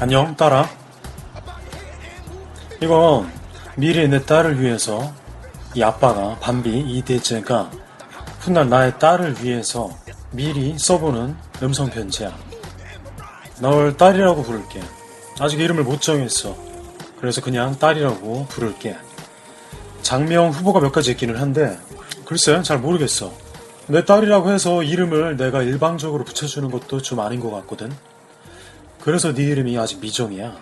안녕, 딸아. 이건 미래 내 딸을 위해서 이 아빠가 밤비 이대재가 훗날 나의 딸을 위해서 미리 써보는 음성 편지야. 널 딸이라고 부를게. 아직 이름을 못 정했어. 그래서 그냥 딸이라고 부를게. 장명 후보가 몇 가지 있기는 한데 글쎄 잘 모르겠어. 내 딸이라고 해서 이름을 내가 일방적으로 붙여주는 것도 좀 아닌 것 같거든. 그래서 네 이름이 아직 미정이야.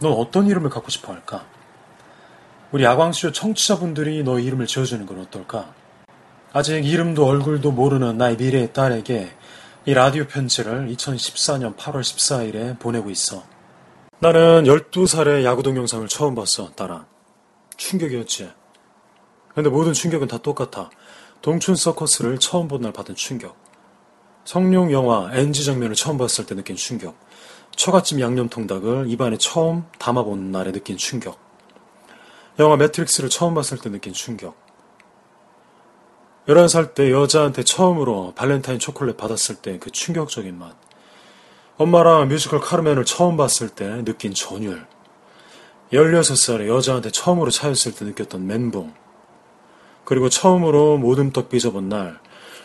넌 어떤 이름을 갖고 싶어 할까? 우리 야광쇼 청취자분들이 너 이름을 지어주는 건 어떨까? 아직 이름도 얼굴도 모르는 나의 미래의 딸에게 이 라디오 편지를 2014년 8월 14일에 보내고 있어. 나는 12살에 야구 동영상을 처음 봤어, 딸아. 충격이었지. 근데 모든 충격은 다 똑같아. 동춘 서커스를 처음 본 날 받은 충격. 성룡 영화 NG 장면을 처음 봤을 때 느낀 충격. 처갓집 양념통닭을 입안에 처음 담아본 날에 느낀 충격. 영화 매트릭스를 처음 봤을 때 느낀 충격. 11살 때 여자한테 처음으로 발렌타인 초콜릿 받았을 때 그 충격적인 맛. 엄마랑 뮤지컬 카르멘을 처음 봤을 때 느낀 전율. 16살에 여자한테 처음으로 차였을 때 느꼈던 멘붕. 그리고 처음으로 모둠떡 빚어본 날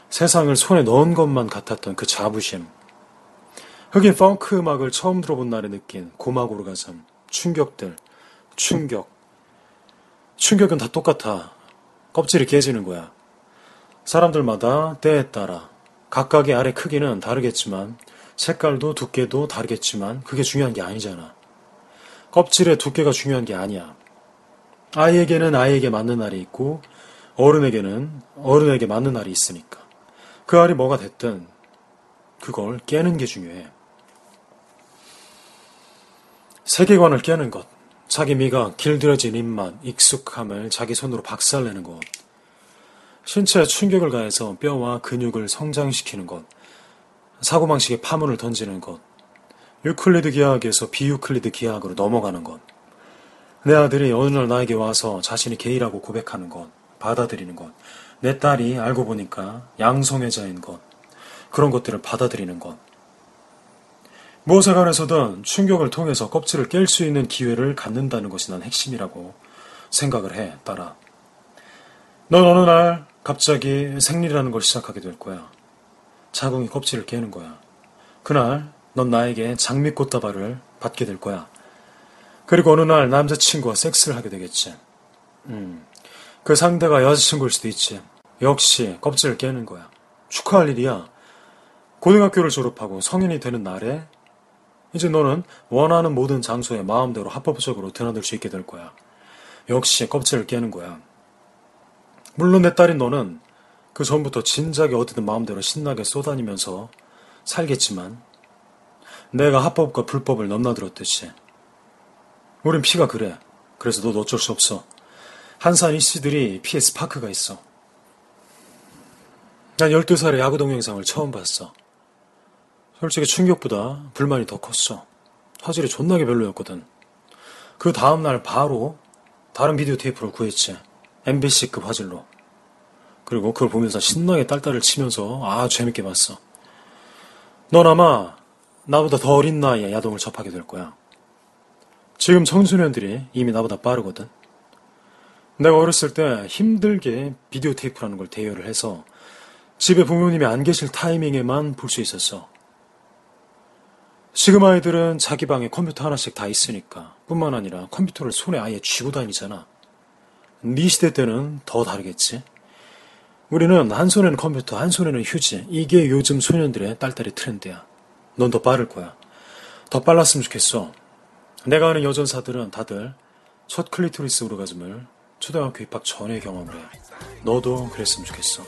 세상을 손에 넣은 것만 같았던 그 자부심. 흑인 펑크 음악을 처음 들어본 날에 느낀 고막 오르가즘, 충격들, 충격. 충격은 다 똑같아. 껍질이 깨지는 거야. 사람들마다 때에 따라 각각의 알의 크기는 다르겠지만 색깔도 두께도 다르겠지만 그게 중요한 게 아니잖아. 껍질의 두께가 중요한 게 아니야. 아이에게는 아이에게 맞는 알이 있고 어른에게는 어른에게 맞는 알이 있으니까. 그 알이 뭐가 됐든 그걸 깨는 게 중요해. 세계관을 깨는 것, 자기 미각 길들여진 입맛, 익숙함을 자기 손으로 박살내는 것, 신체에 충격을 가해서 뼈와 근육을 성장시키는 것, 사고방식에 파문을 던지는 것, 유클리드 기하학에서 비유클리드 기하학으로 넘어가는 것, 내 아들이 어느 날 나에게 와서 자신이 게이라고 고백하는 것, 받아들이는 것, 내 딸이 알고 보니까 양성애자인 것, 그런 것들을 받아들이는 것, 무엇에 관해서든 충격을 통해서 껍질을 깰 수 있는 기회를 갖는다는 것이 난 핵심이라고 생각을 해, 따라. 넌 어느 날 갑자기 생리라는 걸 시작하게 될 거야. 자궁이 껍질을 깨는 거야. 그날 넌 나에게 장미꽃 다발을 받게 될 거야. 그리고 어느 날 남자친구와 섹스를 하게 되겠지. 음, 그 상대가 여자친구일 수도 있지. 역시 껍질을 깨는 거야. 축하할 일이야. 고등학교를 졸업하고 성인이 되는 날에 이제 너는 원하는 모든 장소에 마음대로 합법적으로 드나들 수 있게 될 거야. 역시 껍질을 깨는 거야. 물론 내 딸인 너는 그 전부터 진작에 어디든 마음대로 신나게 쏘다니면서 살겠지만 내가 합법과 불법을 넘나들었듯이 우린 피가 그래. 그래서 너도 어쩔 수 없어. 한산 이씨들이 피에 스파크가 있어. 난 12살에 야구 동영상을 처음 봤어. 솔직히 충격보다 불만이 더 컸어. 화질이 존나게 별로였거든. 그 다음날 바로 다른 비디오 테이프를 구했지. MBC급 화질로. 그리고 그걸 보면서 신나게 딸딸을 치면서 아 재밌게 봤어. 넌 아마 나보다 더 어린 나이에 야동을 접하게 될 거야. 지금 청소년들이 이미 나보다 빠르거든. 내가 어렸을 때 힘들게 비디오 테이프라는 걸 대여를 해서 집에 부모님이 안 계실 타이밍에만 볼 수 있었어. 지금 아이들은 자기 방에 컴퓨터 하나씩 다 있으니까 뿐만 아니라 컴퓨터를 손에 아예 쥐고 다니잖아. 네 시대 때는 더 다르겠지. 우리는 한 손에는 컴퓨터, 한 손에는 휴지. 이게 요즘 소년들의 딸딸이 트렌드야. 넌 더 빠를 거야. 더 빨랐으면 좋겠어. 내가 아는 여전사들은 다들 첫 클리토리스 오르가즘을 초등학교 입학 전에 경험을 해. 너도 그랬으면 좋겠어.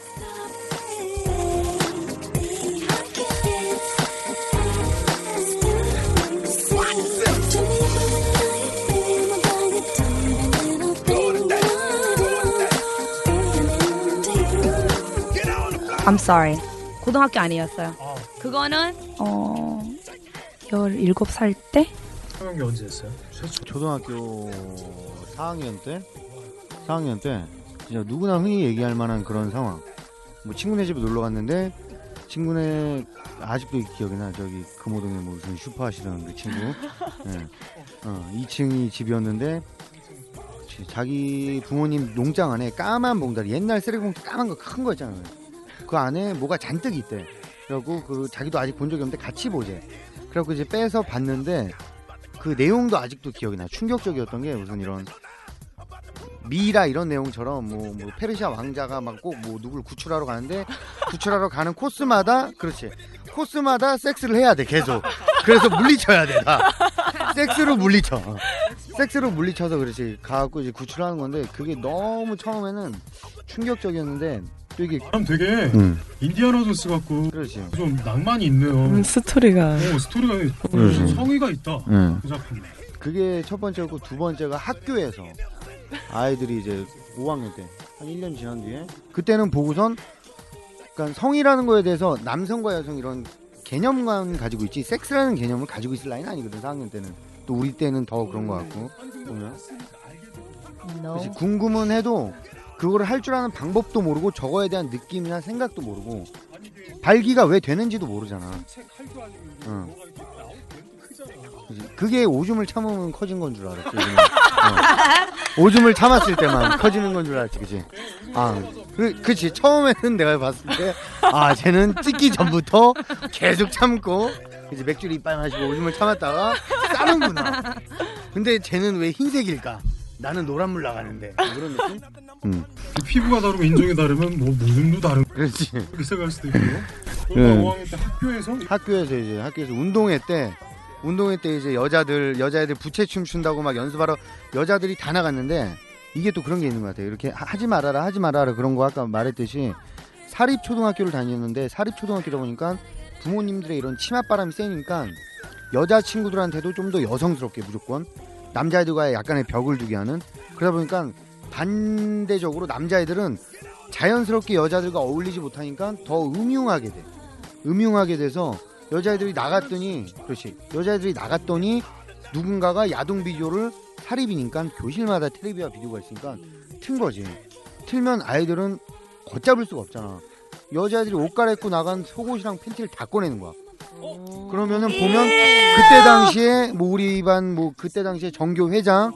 I'm sorry. 고등학교 아니었어요. 그거는 어 17살 때 성형이 언제 했어요? 최초. 초등학교 4학년 때 4학년 때 진짜 누구나 흔히 얘기할 만한 그런 상황. 뭐 친구네 집에 놀러 갔는데 친구네 아직도 기억이 나. 저기 금호동에 뭐 무슨 슈퍼 하시던 그 친구. 예. 어, 2층이 집이었는데 지- 자기 부모님 농장 안에 까만 봉다리 옛날 쓰레기 봉투 까만 거 큰 거 있잖아요. 그 안에 뭐가 잔뜩 있대. 그래갖고 그 자기도 아직 본 적이 없는데 같이 보재. 그래갖고 이제 빼서 봤는데 그 내용도 아직도 기억이 나. 충격적이었던 게 무슨 이런 미라 이런 내용처럼 뭐, 뭐 페르시아 왕자가 막 꼭 뭐 누굴 구출하러 가는데 구출하러 가는 코스마다 그렇지 코스마다 섹스를 해야 돼 계속 그래서 물리쳐야 돼 다 섹스로 물리쳐 어. 섹스로 물리쳐서 그렇지 가갖고 이제 구출하는 건데 그게 너무 처음에는 충격적이었는데 또 이게 그럼 되게 음 인디아나 존스 같고 그렇지 좀 낭만이 있네요. 음, 스토리가 오, 스토리가 그러지. 성의가 있다. 음. 그 작품. 그게 첫 번째였고 두 번째가 학교에서 아이들이 이제 5학년 때 한 1년 지난 뒤에 그때는 보고선 그러니까 성이라는 거에 대해서 남성과 여성 이런 개념만 가지고 있지 섹스라는 개념을 가지고 있을 나이는 아니거든 4학년 때는 또 우리 때는 더 그런 거 같고 보면 그렇지, 궁금은 해도 그거를 할 줄 아는 방법도 모르고 저거에 대한 느낌이나 생각도 모르고 발기가 왜 되는지도 모르잖아 응. 그게 오줌을 참으면 커진 건 줄 알았지. 어. 오줌을 참았을 때만 커지는 건 줄 알았지, 그지? 아, 그, 그치. 처음에는 내가 봤을 때, 아, 쟤는 찍기 전부터 계속 참고, 이제 맥주를 이빨 마시고 오줌을 참았다가 싸는구나. 근데 쟤는 왜 흰색일까? 나는 노란물 나가는데. 뭐 그런 느낌? 응. 피부가 다르고 인종이 다르면 뭐 모름도 다른 그렇지. 그렇게 생각할 수도 있고. 네. 5학년 때 학교에서 학교에서 이제 학교에서 운동회 때 운동회 때 이제 여자들 여자애들 부채춤 춘다고 막 연습하러 여자들이 다 나갔는데 이게 또 그런 게 있는 것 같아요. 이렇게 하- 하지 말아라 하지 말아라 그런 거 아까 말했듯이 사립 초등학교를 다녔는데 사립 초등학교다 보니까 부모님들의 이런 치맛바람이 세니까 여자 친구들한테도 좀 더 여성스럽게 무조건 남자애들과의 약간의 벽을 두게 하는 그러다 보니까 반대적으로 남자애들은 자연스럽게 여자들과 어울리지 못하니까 더 음흉하게 돼. 음흉하게 돼서 여자애들이 나갔더니 그렇지. 여자애들이 나갔더니 누군가가 야동 비디오를 사립이니까 교실마다 텔레비와 비디오가 있으니까 튼 거지. 틀면 아이들은 걷잡을 수가 없잖아. 여자애들이 옷 갈아입고 나간 속옷이랑 팬티를 다 꺼내는 거야 그러면은 보면 그때 당시에 뭐 우리 반 뭐 그때 당시에 정교 회장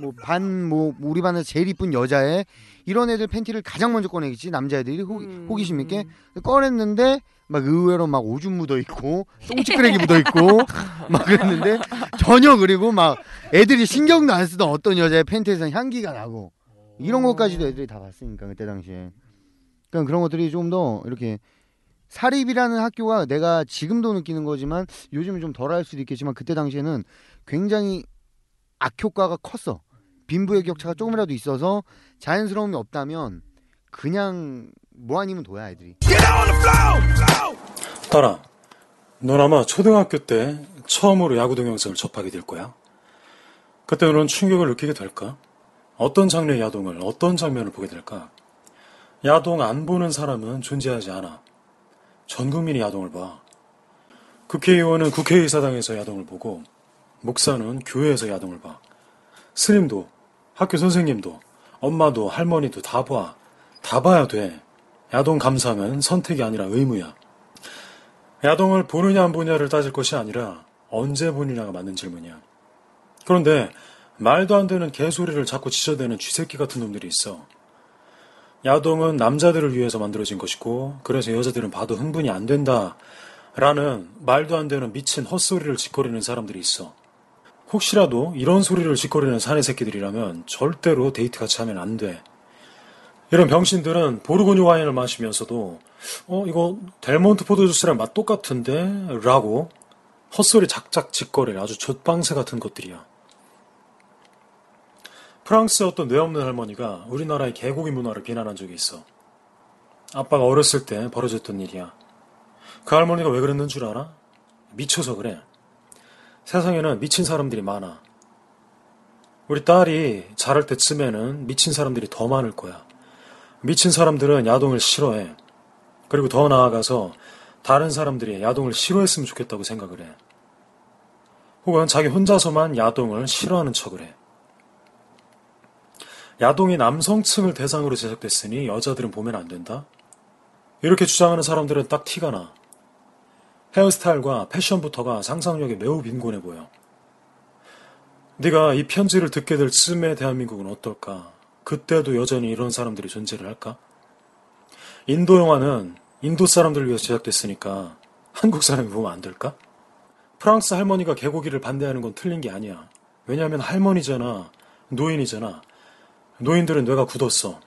뭐반뭐 우리 반에서 제일 이쁜 여자애 이런 애들 팬티를 가장 먼저 꺼내겠지 남자애들이. 호, 호기심 있게. 꺼냈는데 막 의외로 막 오줌 묻어 있고 똥찌끄레기 묻어 있고 막 그랬는데 전혀 그리고 막 애들이 신경도 안 쓰던 어떤 여자의 팬티에서 향기가 나고 이런 것까지도 애들이 다 봤으니까 그때 당시에. 그러니까 그런 것들이 좀 더 이렇게 사립이라는 학교가 내가 지금도 느끼는 거지만 요즘은 좀 덜 할 수도 있겠지만 그때 당시에는 굉장히 악효과가 컸어 빈부의 격차가 조금이라도 있어서 자연스러움이 없다면 그냥 뭐 아니면 도야 애들이. 따라, 넌 아마 초등학교 때 처음으로 야구 동영상을 접하게 될 거야. 그때 너는 충격을 느끼게 될까? 어떤 장르의 야동을, 어떤 장면을 보게 될까? 야동 안 보는 사람은 존재하지 않아. 전 국민이 야동을 봐. 국회의원은 국회의사당에서 야동을 보고, 목사는 교회에서 야동을 봐. 스님도, 학교 선생님도, 엄마도, 할머니도 다 봐. 다 봐야 돼. 야동 감상은 선택이 아니라 의무야. 야동을 보느냐 안 보느냐를 따질 것이 아니라 언제 보느냐가 맞는 질문이야. 그런데 말도 안 되는 개소리를 자꾸 지저대는 쥐새끼 같은 놈들이 있어. 야동은 남자들을 위해서 만들어진 것이고, 그래서 여자들은 봐도 흥분이 안 된다. 라는 말도 안 되는 미친 헛소리를 짓거리는 사람들이 있어. 혹시라도 이런 소리를 짓거리는 사내 새끼들이라면 절대로 데이트 같이 하면 안 돼. 이런 병신들은 보르고뉴 와인을 마시면서도 어 이거 델몬트 포도 주스랑 맛 똑같은데 라고 헛소리 작작 짓거릴 아주 젖방새 같은 것들이야. 프랑스의 어떤 뇌 없는 할머니가 우리나라의 개고기 문화를 비난한 적이 있어. 아빠가 어렸을 때 벌어졌던 일이야. 그 할머니가 왜 그랬는 줄 알아? 미쳐서 그래. 세상에는 미친 사람들이 많아. 우리 딸이 자랄 때쯤에는 미친 사람들이 더 많을 거야. 미친 사람들은 야동을 싫어해. 그리고 더 나아가서 다른 사람들이 야동을 싫어했으면 좋겠다고 생각을 해. 혹은 자기 혼자서만 야동을 싫어하는 척을 해. 야동이 남성층을 대상으로 제작됐으니 여자들은 보면 안 된다? 이렇게 주장하는 사람들은 딱 티가 나. 헤어스타일과 패션부터가 상상력이 매우 빈곤해 보여. 네가 이 편지를 듣게 될 쯤에 대한민국은 어떨까? 그때도 여전히 이런 사람들이 존재를 할까? 인도 영화는 인도 사람들을 위해서 제작됐으니까 한국 사람이 보면 안 될까? 프랑스 할머니가 개고기를 반대하는 건 틀린 게 아니야. 왜냐하면 할머니잖아. 노인이잖아. 노인들은 뇌가 굳었어.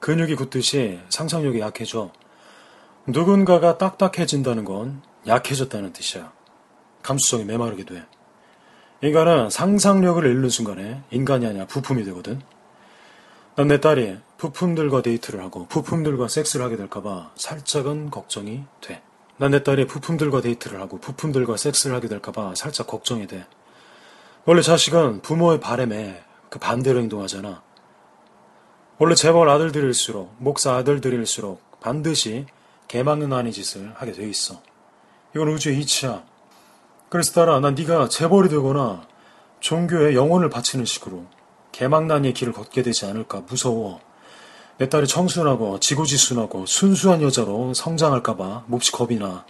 근육이 굳듯이 상상력이 약해져. 누군가가 딱딱해진다는 건 약해졌다는 뜻이야. 감수성이 메마르게 돼. 인간은 상상력을 잃는 순간에 인간이 아니라 부품이 되거든. 난 내 딸이 부품들과 데이트를 하고 부품들과 섹스를 하게 될까봐 살짝은 걱정이 돼. 난 내 딸이 부품들과 데이트를 하고 부품들과 섹스를 하게 될까봐 살짝 걱정이 돼. 원래 자식은 부모의 바램에 그 반대로 행동하잖아. 원래 재벌 아들들일수록, 목사 아들들일수록 반드시 개막는 아닌 짓을 하게 돼 있어. 이건 우주의 이치야. 그래서 딸아, 난 네가 재벌이 되거나 종교에 영혼을 바치는 식으로 개망난의 길을 걷게 되지 않을까 무서워. 내 딸이 청순하고 지고지순하고 순수한 여자로 성장할까봐 몹시 겁이 나.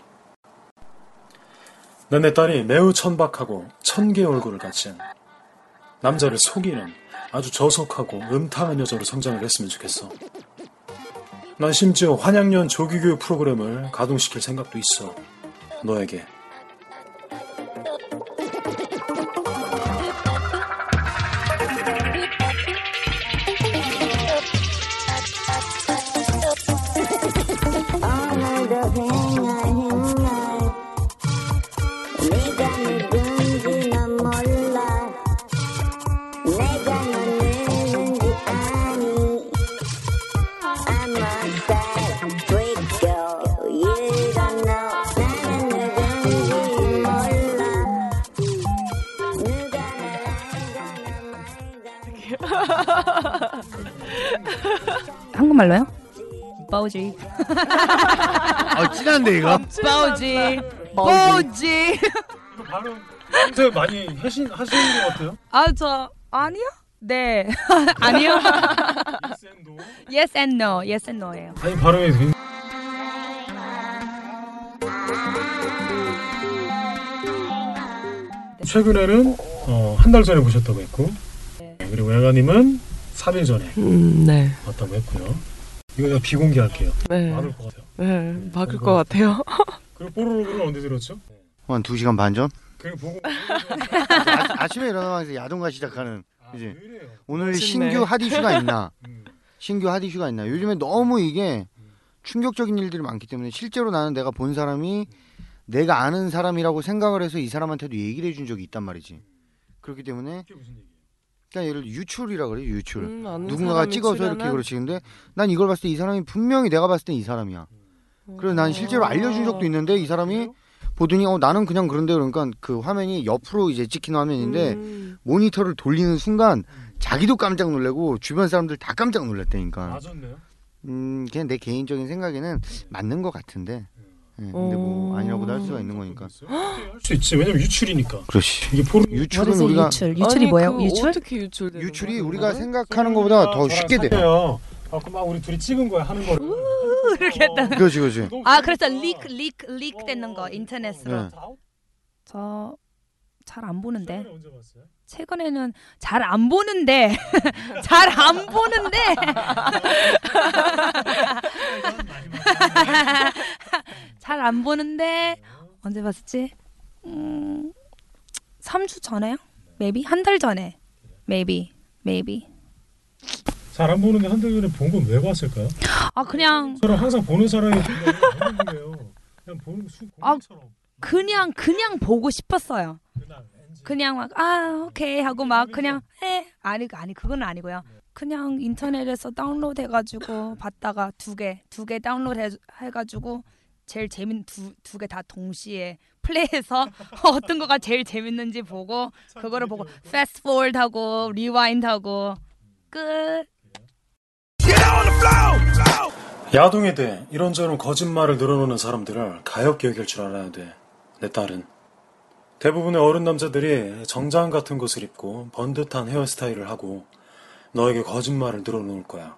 난 내 딸이 매우 천박하고 천개 얼굴을 가진 남자를 속이는 아주 저속하고 음탕한 여자로 성장을 했으면 좋겠어. 난 심지어 환양년 조기교육 프로그램을 가동시킬 생각도 있어. 너에게. 한국말로요? 빠우지. 아, 진한데, 이거? 빠우지. 빠우지. 발음 평소에 많이 하신, 하시는 것 같아요? 아, 저, 아니요? 네. 아니요. yes and no. yes and no예요. 아니, 발음이 되게... 최근에는 어, 한 달 전에 보셨다고 했고 그리고 야가님은 3일 전에 음, 네. 봤다고 했고요. 이거 제가 비공개할게요. 네. 많을 것 같아요. 네, 바뀔 것 같아요. 그리고 뽀로로를 언제 들었죠? 한 2시간 반 전? 그리고 보고 아, 아침에 일어나면서 야동가 시작하는. 아, 이래요? 오늘 멋있네. 신규 핫 이슈가 있나? 음. 신규 핫 이슈가 있나? 요즘에 너무 이게 충격적인 일들이 많기 때문에 실제로 나는 내가 본 사람이 내가 아는 사람이라고 생각을 해서 이 사람한테도 얘기를 해준 적이 있단 말이지. 그렇기 때문에 그게 무슨 얘기예요? 그냥 예를 들어 유출이라 그래 유출. 음, 누군가가 찍어서 이렇게 그렇지. 근데 난 이걸 봤을 때 이 사람이 분명히 내가 봤을 때 이 사람이야. 그래서 난 실제로 알려준 적도 있는데 이 사람이 보더니 어 나는 그냥 그런데 그러니까 그 화면이 옆으로 이제 찍힌 화면인데 음, 모니터를 돌리는 순간 자기도 깜짝 놀래고 주변 사람들 다 깜짝 놀랐다니까. 맞았네요. 음 그냥 내 개인적인 생각에는 맞는 것 같은데. 예, 근데 뭐 어. 아니라고도 할 수가 있는 거니까. 할 수 있지. 왜냐면 유출이니까. 그렇지. 이게 포르 유출은 우리가 유출. 유출이 아니, 뭐예요? 그 유출? 어떻게 유출되는 유출이 거야, 우리가 그거는? 생각하는 것보다 더 쉽게 돼. 요 아, 그막 우리 둘이 찍은 거야 하는 거를. 이렇게 했다. 그렇지 그렇지. 아, 그래서 리크, 리크, 리크 되는 거, 인터넷으로. 네. 저, 잘 안 보는데. 언제 봤어요? 최근에는 잘 안 보는데 잘 안 보는데 잘 안 보는데 언제 봤었지? 음, 3주 전에요? maybe 한 달 전에 maybe maybe 잘 안 보는데 한 달 전에 본 건 왜 봤을까요? 아 그냥 저랑 항상 보는 사람이 보는 거예요. 그냥 보는 수 아, 공처럼 그냥 그냥 보고 싶었어요. 그날. 그냥 막 아 오케이 하고 막 그냥 해 아니 아니 그건 아니고요. 그냥 인터넷에서 다운로드 해가지고 봤다가 두 개 두 개 다운로드 해, 해가지고 제일 재밌 두두 개 다 동시에 플레이해서 어떤 거가 제일 재밌는지 보고 그거를 보고 fast forward하고 rewind하고 끝. Get on the floor. floor. 야동에 대해 이런저런 거짓말을 늘어놓는 사람들을 가엽게 여길 줄 알아야 돼. 내 딸은. 대부분의 어른 남자들이 정장 같은 것을 입고 번듯한 헤어스타일을 하고 너에게 거짓말을 늘어놓을 거야.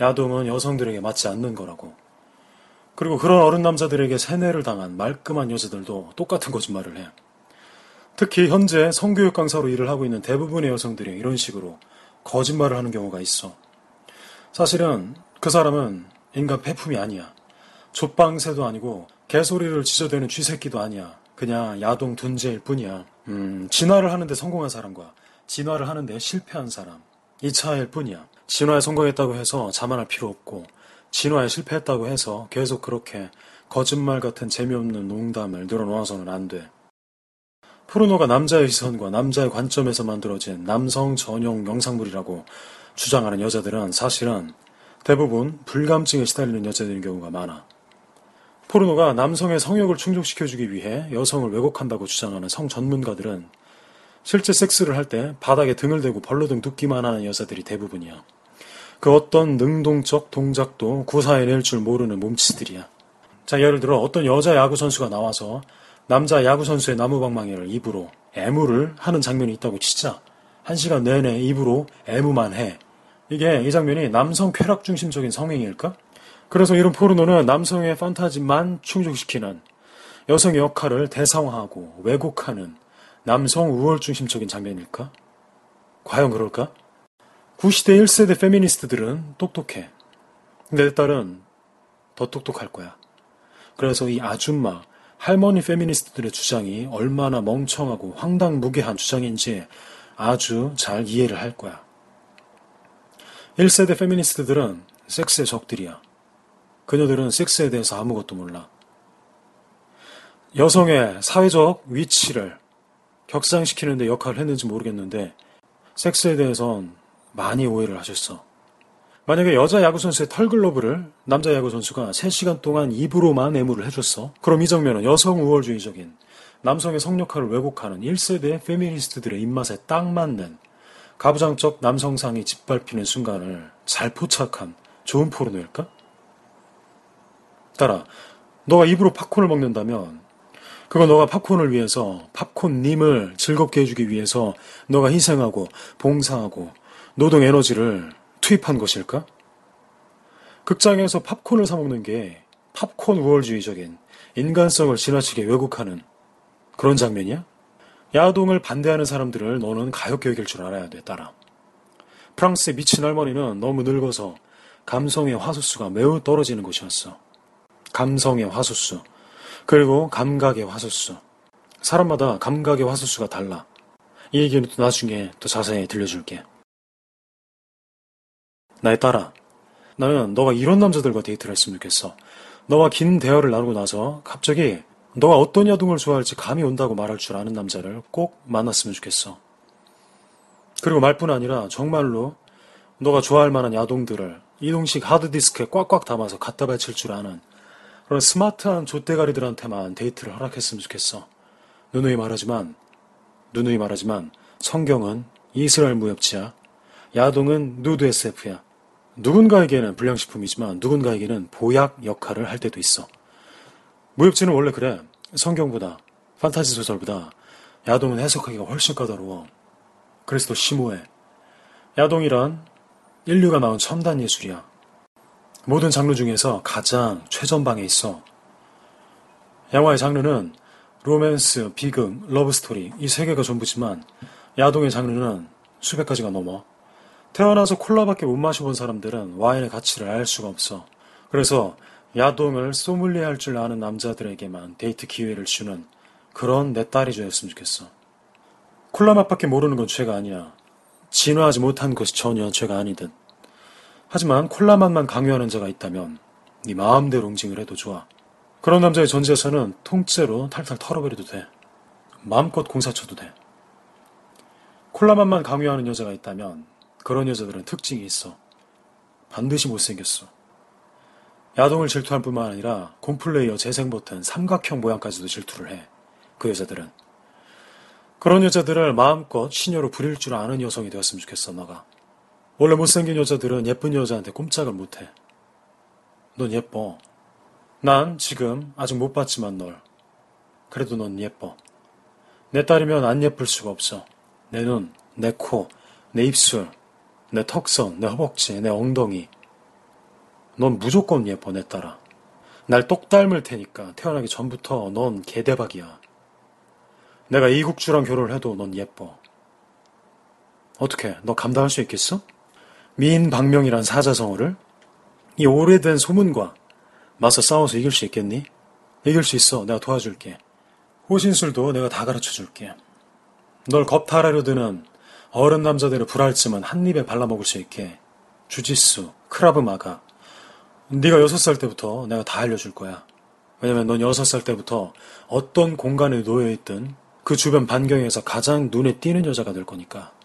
야동은 여성들에게 맞지 않는 거라고. 그리고 그런 어른 남자들에게 세뇌를 당한 말끔한 여자들도 똑같은 거짓말을 해. 특히 현재 성교육 강사로 일을 하고 있는 대부분의 여성들이 이런 식으로 거짓말을 하는 경우가 있어. 사실은 그 사람은 인간 폐품이 아니야. 족방새도 아니고 개소리를 지저대는 쥐새끼도 아니야. 그냥 야동 둔재일 뿐이야. 음, 진화를 하는데 성공한 사람과 진화를 하는데 실패한 사람. 이 차이일 뿐이야. 진화에 성공했다고 해서 자만할 필요 없고, 진화에 실패했다고 해서 계속 그렇게 거짓말 같은 재미없는 농담을 늘어놓아서는 안 돼. 포르노가 남자의 시선과 남자의 관점에서 만들어진 남성 전용 영상물이라고 주장하는 여자들은 사실은 대부분 불감증에 시달리는 여자들인 경우가 많아. 포르노가 남성의 성욕을 충족시켜주기 위해 여성을 왜곡한다고 주장하는 성 전문가들은 실제 섹스를 할 때 바닥에 등을 대고 벌러등 눕기만 하는 여자들이 대부분이야. 그 어떤 능동적 동작도 구사해낼 줄 모르는 몸치들이야. 자, 예를 들어 어떤 여자 야구 선수가 나와서 남자 야구 선수의 나무방망이를 입으로 애무를 하는 장면이 있다고 치자. 한 시간 내내 입으로 애무만 해. 이게 이 장면이 남성 쾌락 중심적인 성행일까? 그래서 이런 포르노는 남성의 판타지만 충족시키는 여성의 역할을 대상화하고 왜곡하는 남성 우월 중심적인 장면일까? 과연 그럴까? 구시대 1세대 페미니스트들은 똑똑해. 근데 내 딸은 더 똑똑할 거야. 그래서 이 아줌마, 할머니 페미니스트들의 주장이 얼마나 멍청하고 황당무계한 주장인지 아주 잘 이해를 할 거야. 1세대 페미니스트들은 섹스의 적들이야. 그녀들은 섹스에 대해서 아무것도 몰라. 여성의 사회적 위치를 격상시키는데 역할을 했는지 모르겠는데 섹스에 대해선 많이 오해를 하셨어. 만약에 여자 야구선수의 털글러브를 남자 야구선수가 3시간 동안 입으로만 애무를 해줬어. 그럼 이 장면은 여성 우월주의적인 남성의 성역할을 왜곡하는 1세대 페미니스트들의 입맛에 딱 맞는 가부장적 남성상이 짓밟히는 순간을 잘 포착한 좋은 포르노일까? 따라, 너가 입으로 팝콘을 먹는다면 그거 너가 팝콘을 위해서 팝콘님을 즐겁게 해주기 위해서 너가 희생하고 봉사하고 노동 에너지를 투입한 것일까? 극장에서 팝콘을 사 먹는 게 팝콘 우월주의적인 인간성을 지나치게 왜곡하는 그런 장면이야? 야동을 반대하는 사람들을 너는 가엽게 여길 줄 알아야 돼, 따라. 프랑스의 미친 할머니는 너무 늙어서 감성의 화수수가 매우 떨어지는 것이었어. 감성의 화수수. 그리고 감각의 화수수. 사람마다 감각의 화수수가 달라. 이 얘기는 또 나중에 더 자세히 들려줄게. 나의 딸아, 나는 너가 이런 남자들과 데이트를 했으면 좋겠어. 너와 긴 대화를 나누고 나서 갑자기 너가 어떤 야동을 좋아할지 감이 온다고 말할 줄 아는 남자를 꼭 만났으면 좋겠어. 그리고 말뿐 아니라 정말로 너가 좋아할 만한 야동들을 이동식 하드디스크에 꽉꽉 담아서 갖다 바칠 줄 아는 그런 스마트한 좆대가리들한테만 데이트를 허락했으면 좋겠어. 누누이 말하지만, 누누이 말하지만 성경은 이스라엘 무협지야. 야동은 누드 SF야. 누군가에게는 불량식품이지만 누군가에게는 보약 역할을 할 때도 있어. 무협지는 원래 그래. 성경보다, 판타지 소설보다 야동은 해석하기가 훨씬 까다로워. 그래서 더 심오해. 야동이란 인류가 낳은 첨단 예술이야. 모든 장르 중에서 가장 최전방에 있어. 영화의 장르는 로맨스, 비극, 러브스토리 이 세 개가 전부지만 야동의 장르는 수백 가지가 넘어. 태어나서 콜라밖에 못 마셔본 사람들은 와인의 가치를 알 수가 없어. 그래서 야동을 소믈리에 할 줄 아는 남자들에게만 데이트 기회를 주는 그런 내 딸이 되었으면 좋겠어. 콜라 맛밖에 모르는 건 죄가 아니야. 진화하지 못한 것이 전혀 죄가 아니든. 하지만 콜라 맛만 강요하는 자가 있다면 네 마음대로 응징을 해도 좋아. 그런 남자의 존재에서는 통째로 탈탈 털어버려도 돼. 마음껏 공사쳐도 돼. 콜라 맛만 강요하는 여자가 있다면 그런 여자들은 특징이 있어. 반드시 못생겼어. 야동을 질투할 뿐만 아니라 곰플레이어 재생 버튼 삼각형 모양까지도 질투를 해. 그 여자들은. 그런 여자들을 마음껏 시녀로 부릴 줄 아는 여성이 되었으면 좋겠어, 너가. 원래 못생긴 여자들은 예쁜 여자한테 꼼짝을 못해. 넌 예뻐. 난 지금 아직 못 봤지만 널. 그래도 넌 예뻐. 내 딸이면 안 예쁠 수가 없어. 내 눈, 내 코, 내 입술, 내 턱선, 내 허벅지, 내 엉덩이. 넌 무조건 예뻐, 내 딸아. 날 똑 닮을 테니까 태어나기 전부터 넌 개대박이야. 내가 이국주랑 결혼을 해도 넌 예뻐. 어떻게, 너 감당할 수 있겠어? 미인 박명이란 사자성어를? 이 오래된 소문과 맞서 싸워서 이길 수 있겠니? 이길 수 있어. 내가 도와줄게. 호신술도 내가 다 가르쳐 줄게. 널 겁탈하려 드는 어른 남자들의 불알쯤은 한 입에 발라먹을 수 있게 주짓수, 크라브 마가. 네가 여섯 살 때부터 내가 다 알려줄 거야. 왜냐면 넌 여섯 살 때부터 어떤 공간에 놓여있든 그 주변 반경에서 가장 눈에 띄는 여자가 될 거니까.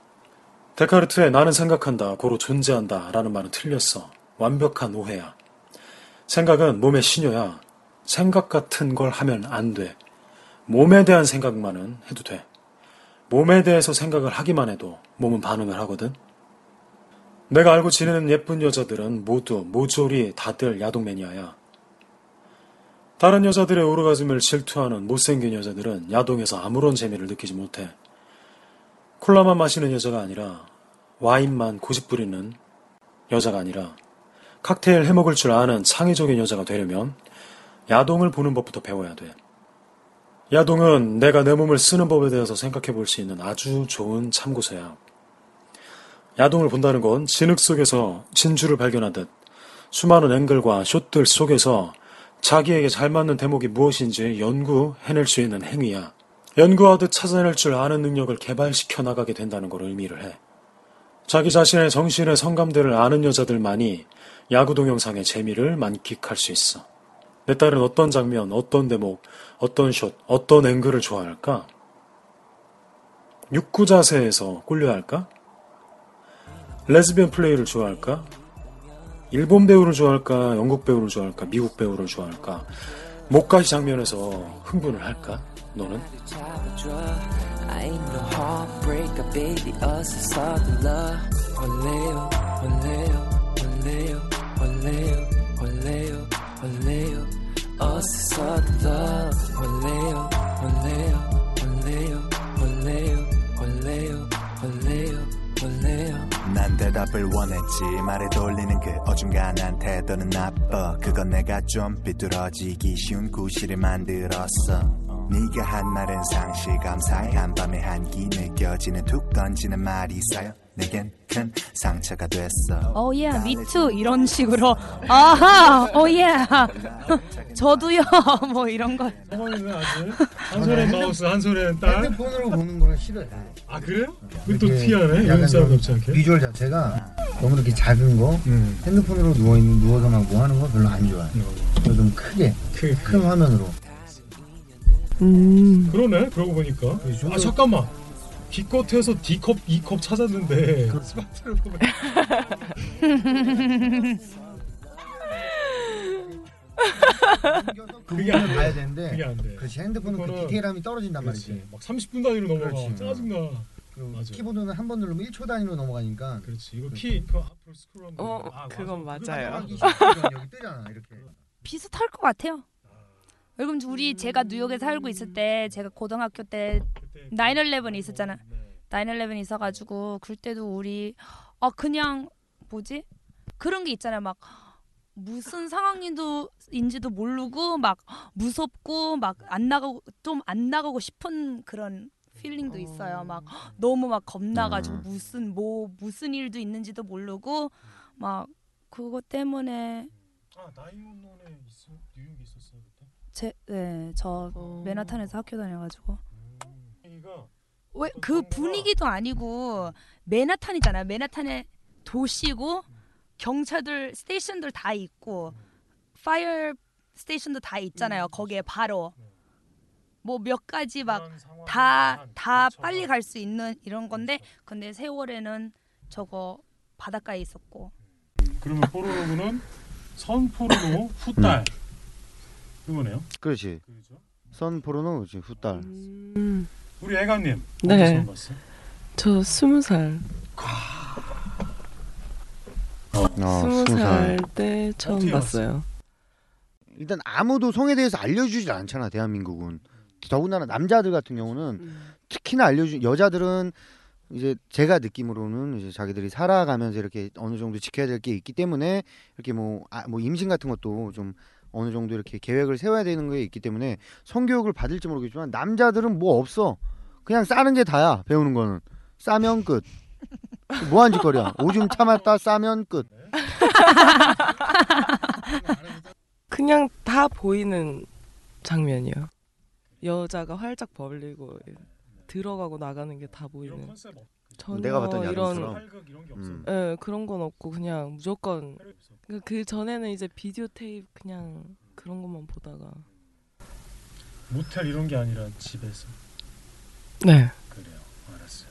데카르트의 나는 생각한다, 고로 존재한다 라는 말은 틀렸어. 완벽한 오해야. 생각은 몸의 신호야. 생각 같은 걸 하면 안 돼. 몸에 대한 생각만은 해도 돼. 몸에 대해서 생각을 하기만 해도 몸은 반응을 하거든. 내가 알고 지내는 예쁜 여자들은 모두 모조리 다들 야동 매니아야. 다른 여자들의 오르가즘을 질투하는 못생긴 여자들은 야동에서 아무런 재미를 느끼지 못해. 콜라만 마시는 여자가 아니라 와인만 고집 부리는 여자가 아니라 칵테일 해먹을 줄 아는 창의적인 여자가 되려면 야동을 보는 법부터 배워야 돼. 야동은 내가 내 몸을 쓰는 법에 대해서 생각해 볼 수 있는 아주 좋은 참고서야. 야동을 본다는 건 진흙 속에서 진주를 발견하듯 수많은 앵글과 숏들 속에서 자기에게 잘 맞는 대목이 무엇인지 연구해낼 수 있는 행위야. 연구하듯 찾아낼 줄 아는 능력을 개발시켜 나가게 된다는 걸 의미를 해. 자기 자신의 정신의 성감대를 아는 여자들만이 야구 동영상의 재미를 만끽할 수 있어. 내 딸은 어떤 장면, 어떤 대목, 어떤 숏, 어떤 앵글을 좋아할까? 육구 자세에서 꼴려야 할까? 레즈비언 플레이를 좋아할까? 일본 배우를 좋아할까? 영국 배우를 좋아할까? 미국 배우를 좋아할까? 목가시 장면에서 흥분을 할까? 너는? 대답을 원했지. 말에 돌리는 그 어중간한 태도는 나빠. 그건 내가 좀 삐뚤어지기 쉬운 구실을 만들었어. 네가 한 말은 상시 감사해 한밤의 한기 느껴지는 툭 던지는 말이 쌓여 내겐 큰 상처가 됐어 오예 미투 이런 식으로 아하 오예 저도요 뭐 이런 걸한 손에 마우스, 한 손에는 딸. 핸드폰으로 보는 거는 싫어요. 아 그래요? 그건 또 이렇게 티하네. 영국 사람 좀 같지 않게. 비주얼 자체가 너무 이렇게 작은 거 음. 핸드폰으로 누워 있는 누워서 막뭐 하는 거 별로 안 좋아해. 그래서 좀 크게 크게, 큰 화면으로. 음. 그러네. 그러고 보니까. 아 잠깐만. 기껏해서 D컵, E컵 찾았는데 스마트를 보면 그 그게 안 돼. 봐야 되는데 그게 안 돼. 그렇지 핸드폰은 그 그거는- 디테일함이 떨어진단 말이지. 그렇지. 막 30분 단위로 넘어가. 그렇지. 짜증나. 그리고 맞아. 키보드는 한 번 누르면 1초 단위로 넘어가니까. 그렇지. 이거 키 그 앞으로 스크롤하면 어, 아, 그건 맞아. 맞아요. 하기 여기 뜨잖아 이렇게. 비슷할 것 같아요. 그럼 우리 제가 뉴욕에 살고 있을 때 제가 고등학교 때 그때 9/11 있었잖아. 네. 9/11 있어가지고 그때도 우리 아 그냥 뭐지 그런 게 있잖아요 막 무슨 상황인도 인지도 모르고 막 무섭고 막 안 나가고 좀 안 나가고 싶은 그런 필링도 있어요. 막 너무 막 겁나가지고 무슨 뭐 무슨 일도 있는지도 모르고 막 그것 때문에 아 나이몬론에 있어 뉴욕에 있었어요 그때. 제 네 저 어. 맨하탄에서 학교 다녀가지고. 이가 왜그 분위기도 아니고 맨하탄이잖아요. 맨하탄의 도시고 경찰들 스테이션들 다 있고 파이어 스테이션도 다 있잖아요. 거기에 바로. 뭐 몇 가지 막 다 다 빨리 갈 수 있는 이런 건데 근데 세월에는 저거 바닷가에 있었고. 그러면 포르노그는 선포르노 후딸 그거네요. 그렇지. 선 포르노 그렇지 후딸. 음. 우리 애가님 네. 저 스무 살. 어, 스무 살. 살때 처음 봤어요. 일단 아무도 성에 대해서 알려주질 않잖아 대한민국은. 더군다나 남자들 같은 경우는 특히나 알려주 여자들은 이제 제가 느낌으로는 이제 자기들이 살아가면서 이렇게 어느 정도 지켜야 될 게 있기 때문에 이렇게 뭐, 아, 뭐 임신 같은 것도 좀 어느 정도 이렇게 계획을 세워야 되는 게 있기 때문에 성교육을 받을지 모르겠지만 남자들은 뭐 없어. 그냥 싸는 게 다야 배우는 거는. 싸면 끝. 뭐한 짓거리야. 오줌 참았다 싸면 끝. 그냥 다 보이는 장면이요. 여자가 활짝 벌리고 들어가고 나가는 게 다 보이는. 전혀 내가 봤던 이런 야동처럼. 음. 예, 그런 건 없고 그냥 무조건 그, 그 전에는 이제 비디오 테이프 그냥 그런 것만 보다가 모텔 이런 게 아니라 집에서. 네. 그래요. 알았어요.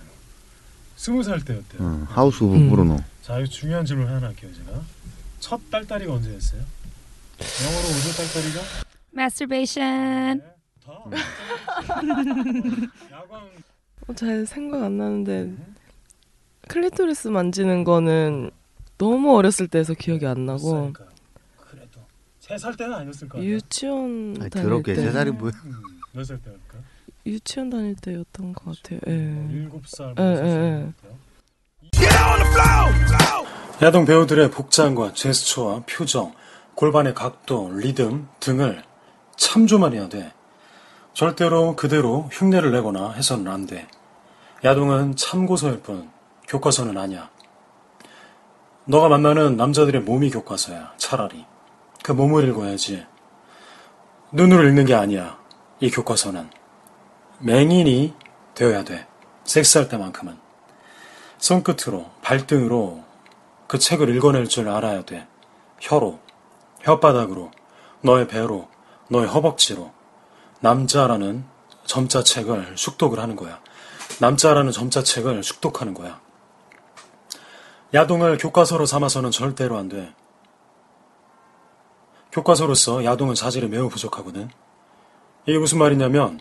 스무 살 때였대요. 음, house of 음. 포르노 자, 이거 중요한 질문 하나 할게요, 제가. 첫 딸딸이가 언제였어요? 영어로 오죠, 딸딸이가? masturbation 어, 잘 생각 안 나는데 클리토리스 만지는 거는 너무 어렸을 때에서 기억이 안 나고 세살 때는 아니었을 거예요. 유치원 아니, 다닐 더럽게 때 세 살이 뭐야 몇살 때일까? 유치원 다닐 때였던 것 같아요. 예. 일곱 살, 예, 예, 예. 야동 배우들의 복장과 제스처와 표정, 골반의 각도, 리듬 등을 참조만 해야 돼. 절대로 그대로 흉내를 내거나 해서는 안 돼. 야동은 참고서일 뿐 교과서는 아니야. 너가 만나는 남자들의 몸이 교과서야. 차라리 그 몸을 읽어야지. 눈으로 읽는 게 아니야. 이 교과서는 맹인이 되어야 돼. 섹스할 때만큼은 손끝으로 발등으로 그 책을 읽어낼 줄 알아야 돼. 혀로, 혓바닥으로, 너의 배로, 너의 허벅지로 남자라는 점자책을 숙독을 하는 거야. 남자라는 점자책을 숙독하는 거야. 야동을 교과서로 삼아서는 절대로 안 돼. 교과서로서 야동은 자질이 매우 부족하거든. 이게 무슨 말이냐면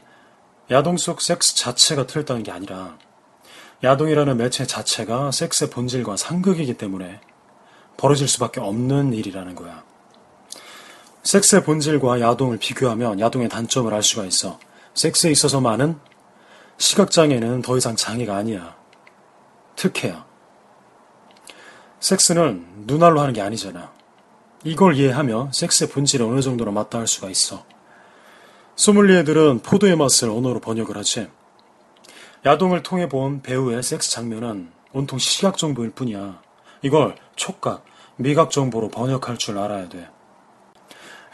야동 속 섹스 자체가 틀렸다는 게 아니라 야동이라는 매체 자체가 섹스의 본질과 상극이기 때문에 벌어질 수밖에 없는 일이라는 거야. 섹스의 본질과 야동을 비교하면 야동의 단점을 알 수가 있어. 섹스에 있어서만은 시각장애는 더 이상 장애가 아니야. 특혜야. 섹스는 눈알로 하는 게 아니잖아. 이걸 이해하며 섹스의 본질에 어느 정도로 맞닿을 수가 있어. 소믈리에들은 포도의 맛을 언어로 번역을 하지. 야동을 통해 본 배우의 섹스 장면은 온통 시각 정보일 뿐이야. 이걸 촉각, 미각 정보로 번역할 줄 알아야 돼.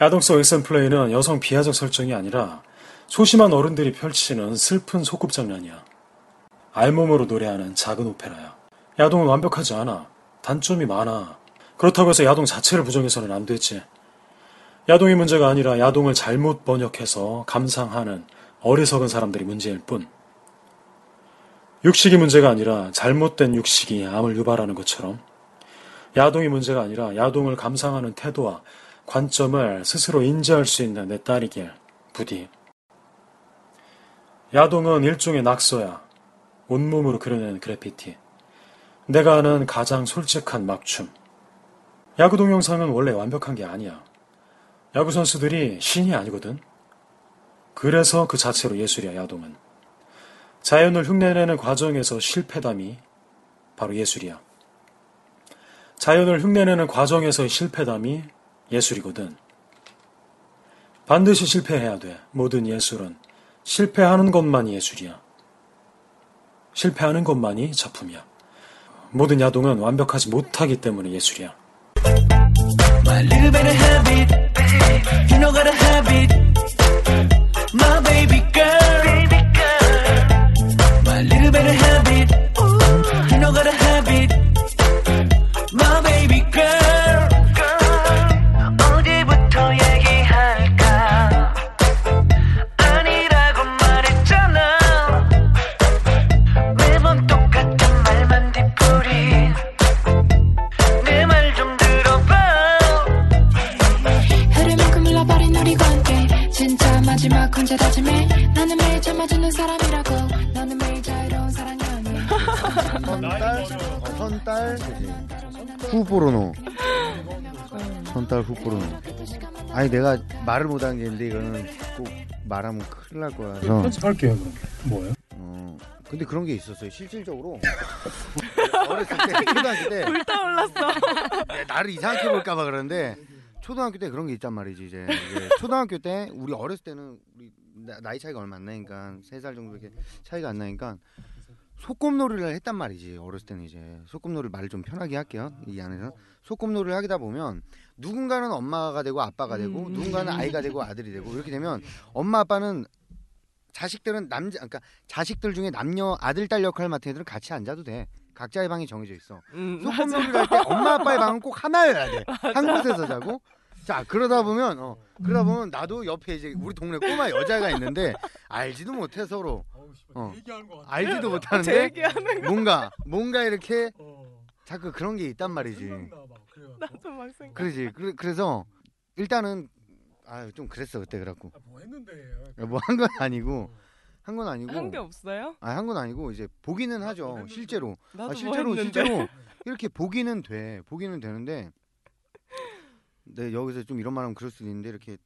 야동 속 액션 플레이는 여성 비하적 설정이 아니라 소심한 어른들이 펼치는 슬픈 소꿉 장난이야. 알몸으로 노래하는 작은 오페라야. 야동은 완벽하지 않아. 단점이 많아. 그렇다고 해서 야동 자체를 부정해서는 안 되지. 야동이 문제가 아니라 야동을 잘못 번역해서 감상하는 어리석은 사람들이 문제일 뿐. 육식이 문제가 아니라 잘못된 육식이 암을 유발하는 것처럼 야동이 문제가 아니라 야동을 감상하는 태도와 관점을 스스로 인지할 수 있는 내 딸이길 부디. 야동은 일종의 낙서야. 온몸으로 그려낸 그래피티. 내가 아는 가장 솔직한 막춤. 야구 동영상은 원래 완벽한 게 아니야. 야구 선수들이 신이 아니거든. 그래서 그 자체로 예술이야, 야동은. 자연을 흉내내는 과정에서 실패담이 바로 예술이야. 자연을 흉내내는 과정에서의 실패담이 예술이거든. 반드시 실패해야 돼. 모든 예술은 실패하는 것만이 예술이야. 실패하는 것만이 작품이야. 모든 야동은 완벽하지 못하기 때문에 예술이야. 혼자 다짐해 나는 매일 참아주는 사람이라고 너는 매일 자유로운 사랑이 아니야 선딸, 어, 선딸, 후보로노. 선딸 후보로노. 아니 내가 말을 못한 게 있는데 이거는 꼭 말하면 큰일 날 거야. 편집할게요. 뭐예요? 어, 근데 그런 게 있었어요. 실질적으로 어렸을 때 초등학교 때 불타올랐어. 네, 나를 이상하게 볼까봐 그러는데 초등학교 때 그런 게 있단 말이지 이제, 이제 초등학교 때 우리 어렸을 때는 우리 나- 나이 차이가 얼마 안 나니까 세 살 정도 이렇게 차이가 안 나니까 소꿉놀이를 했단 말이지 어렸을 때는 이제 소꿉놀이 말을 좀 편하게 할게요 이 안에서 소꿉놀이를 하다 보면 누군가는 엄마가 되고 아빠가 되고 음. 누군가는 아이가 되고 아들이 되고 이렇게 되면 엄마 아빠는 자식들은 남자 그러니까 자식들 중에 남녀 아들 딸 역할 맡은 애들은 같이 앉아도 돼 각자의 방이 정해져 있어 음, 소꿉놀이를 할 때 엄마 아빠의 방은 꼭 하나여야 돼. 한 곳에서 자고. 자 그러다 보면 어 그러다 보면 나도 옆에 이제 우리 동네 꼬마 여자가 있는데 알지도 못해 서로. 어 알지도 제 못하는데 얘기하는 거 뭔가 뭔가 이렇게 자꾸 그런 게 있단 말이지. 나도 막 생각. 그러지. 그래, 그래서 일단은 아좀 그랬어 그때 그래갖고 뭐 했는데. 뭐 한 건 아니고 한 건 아니고 한 게 없어요? 아한 건 아니고 이제 보기는 하죠 실제로 나도 아, 뭐 실제로 했는데. 실제로 이렇게 보기는 돼 보기는 되는데 네 여기서 좀 이런 말하면 그럴 수도 있는데 이렇게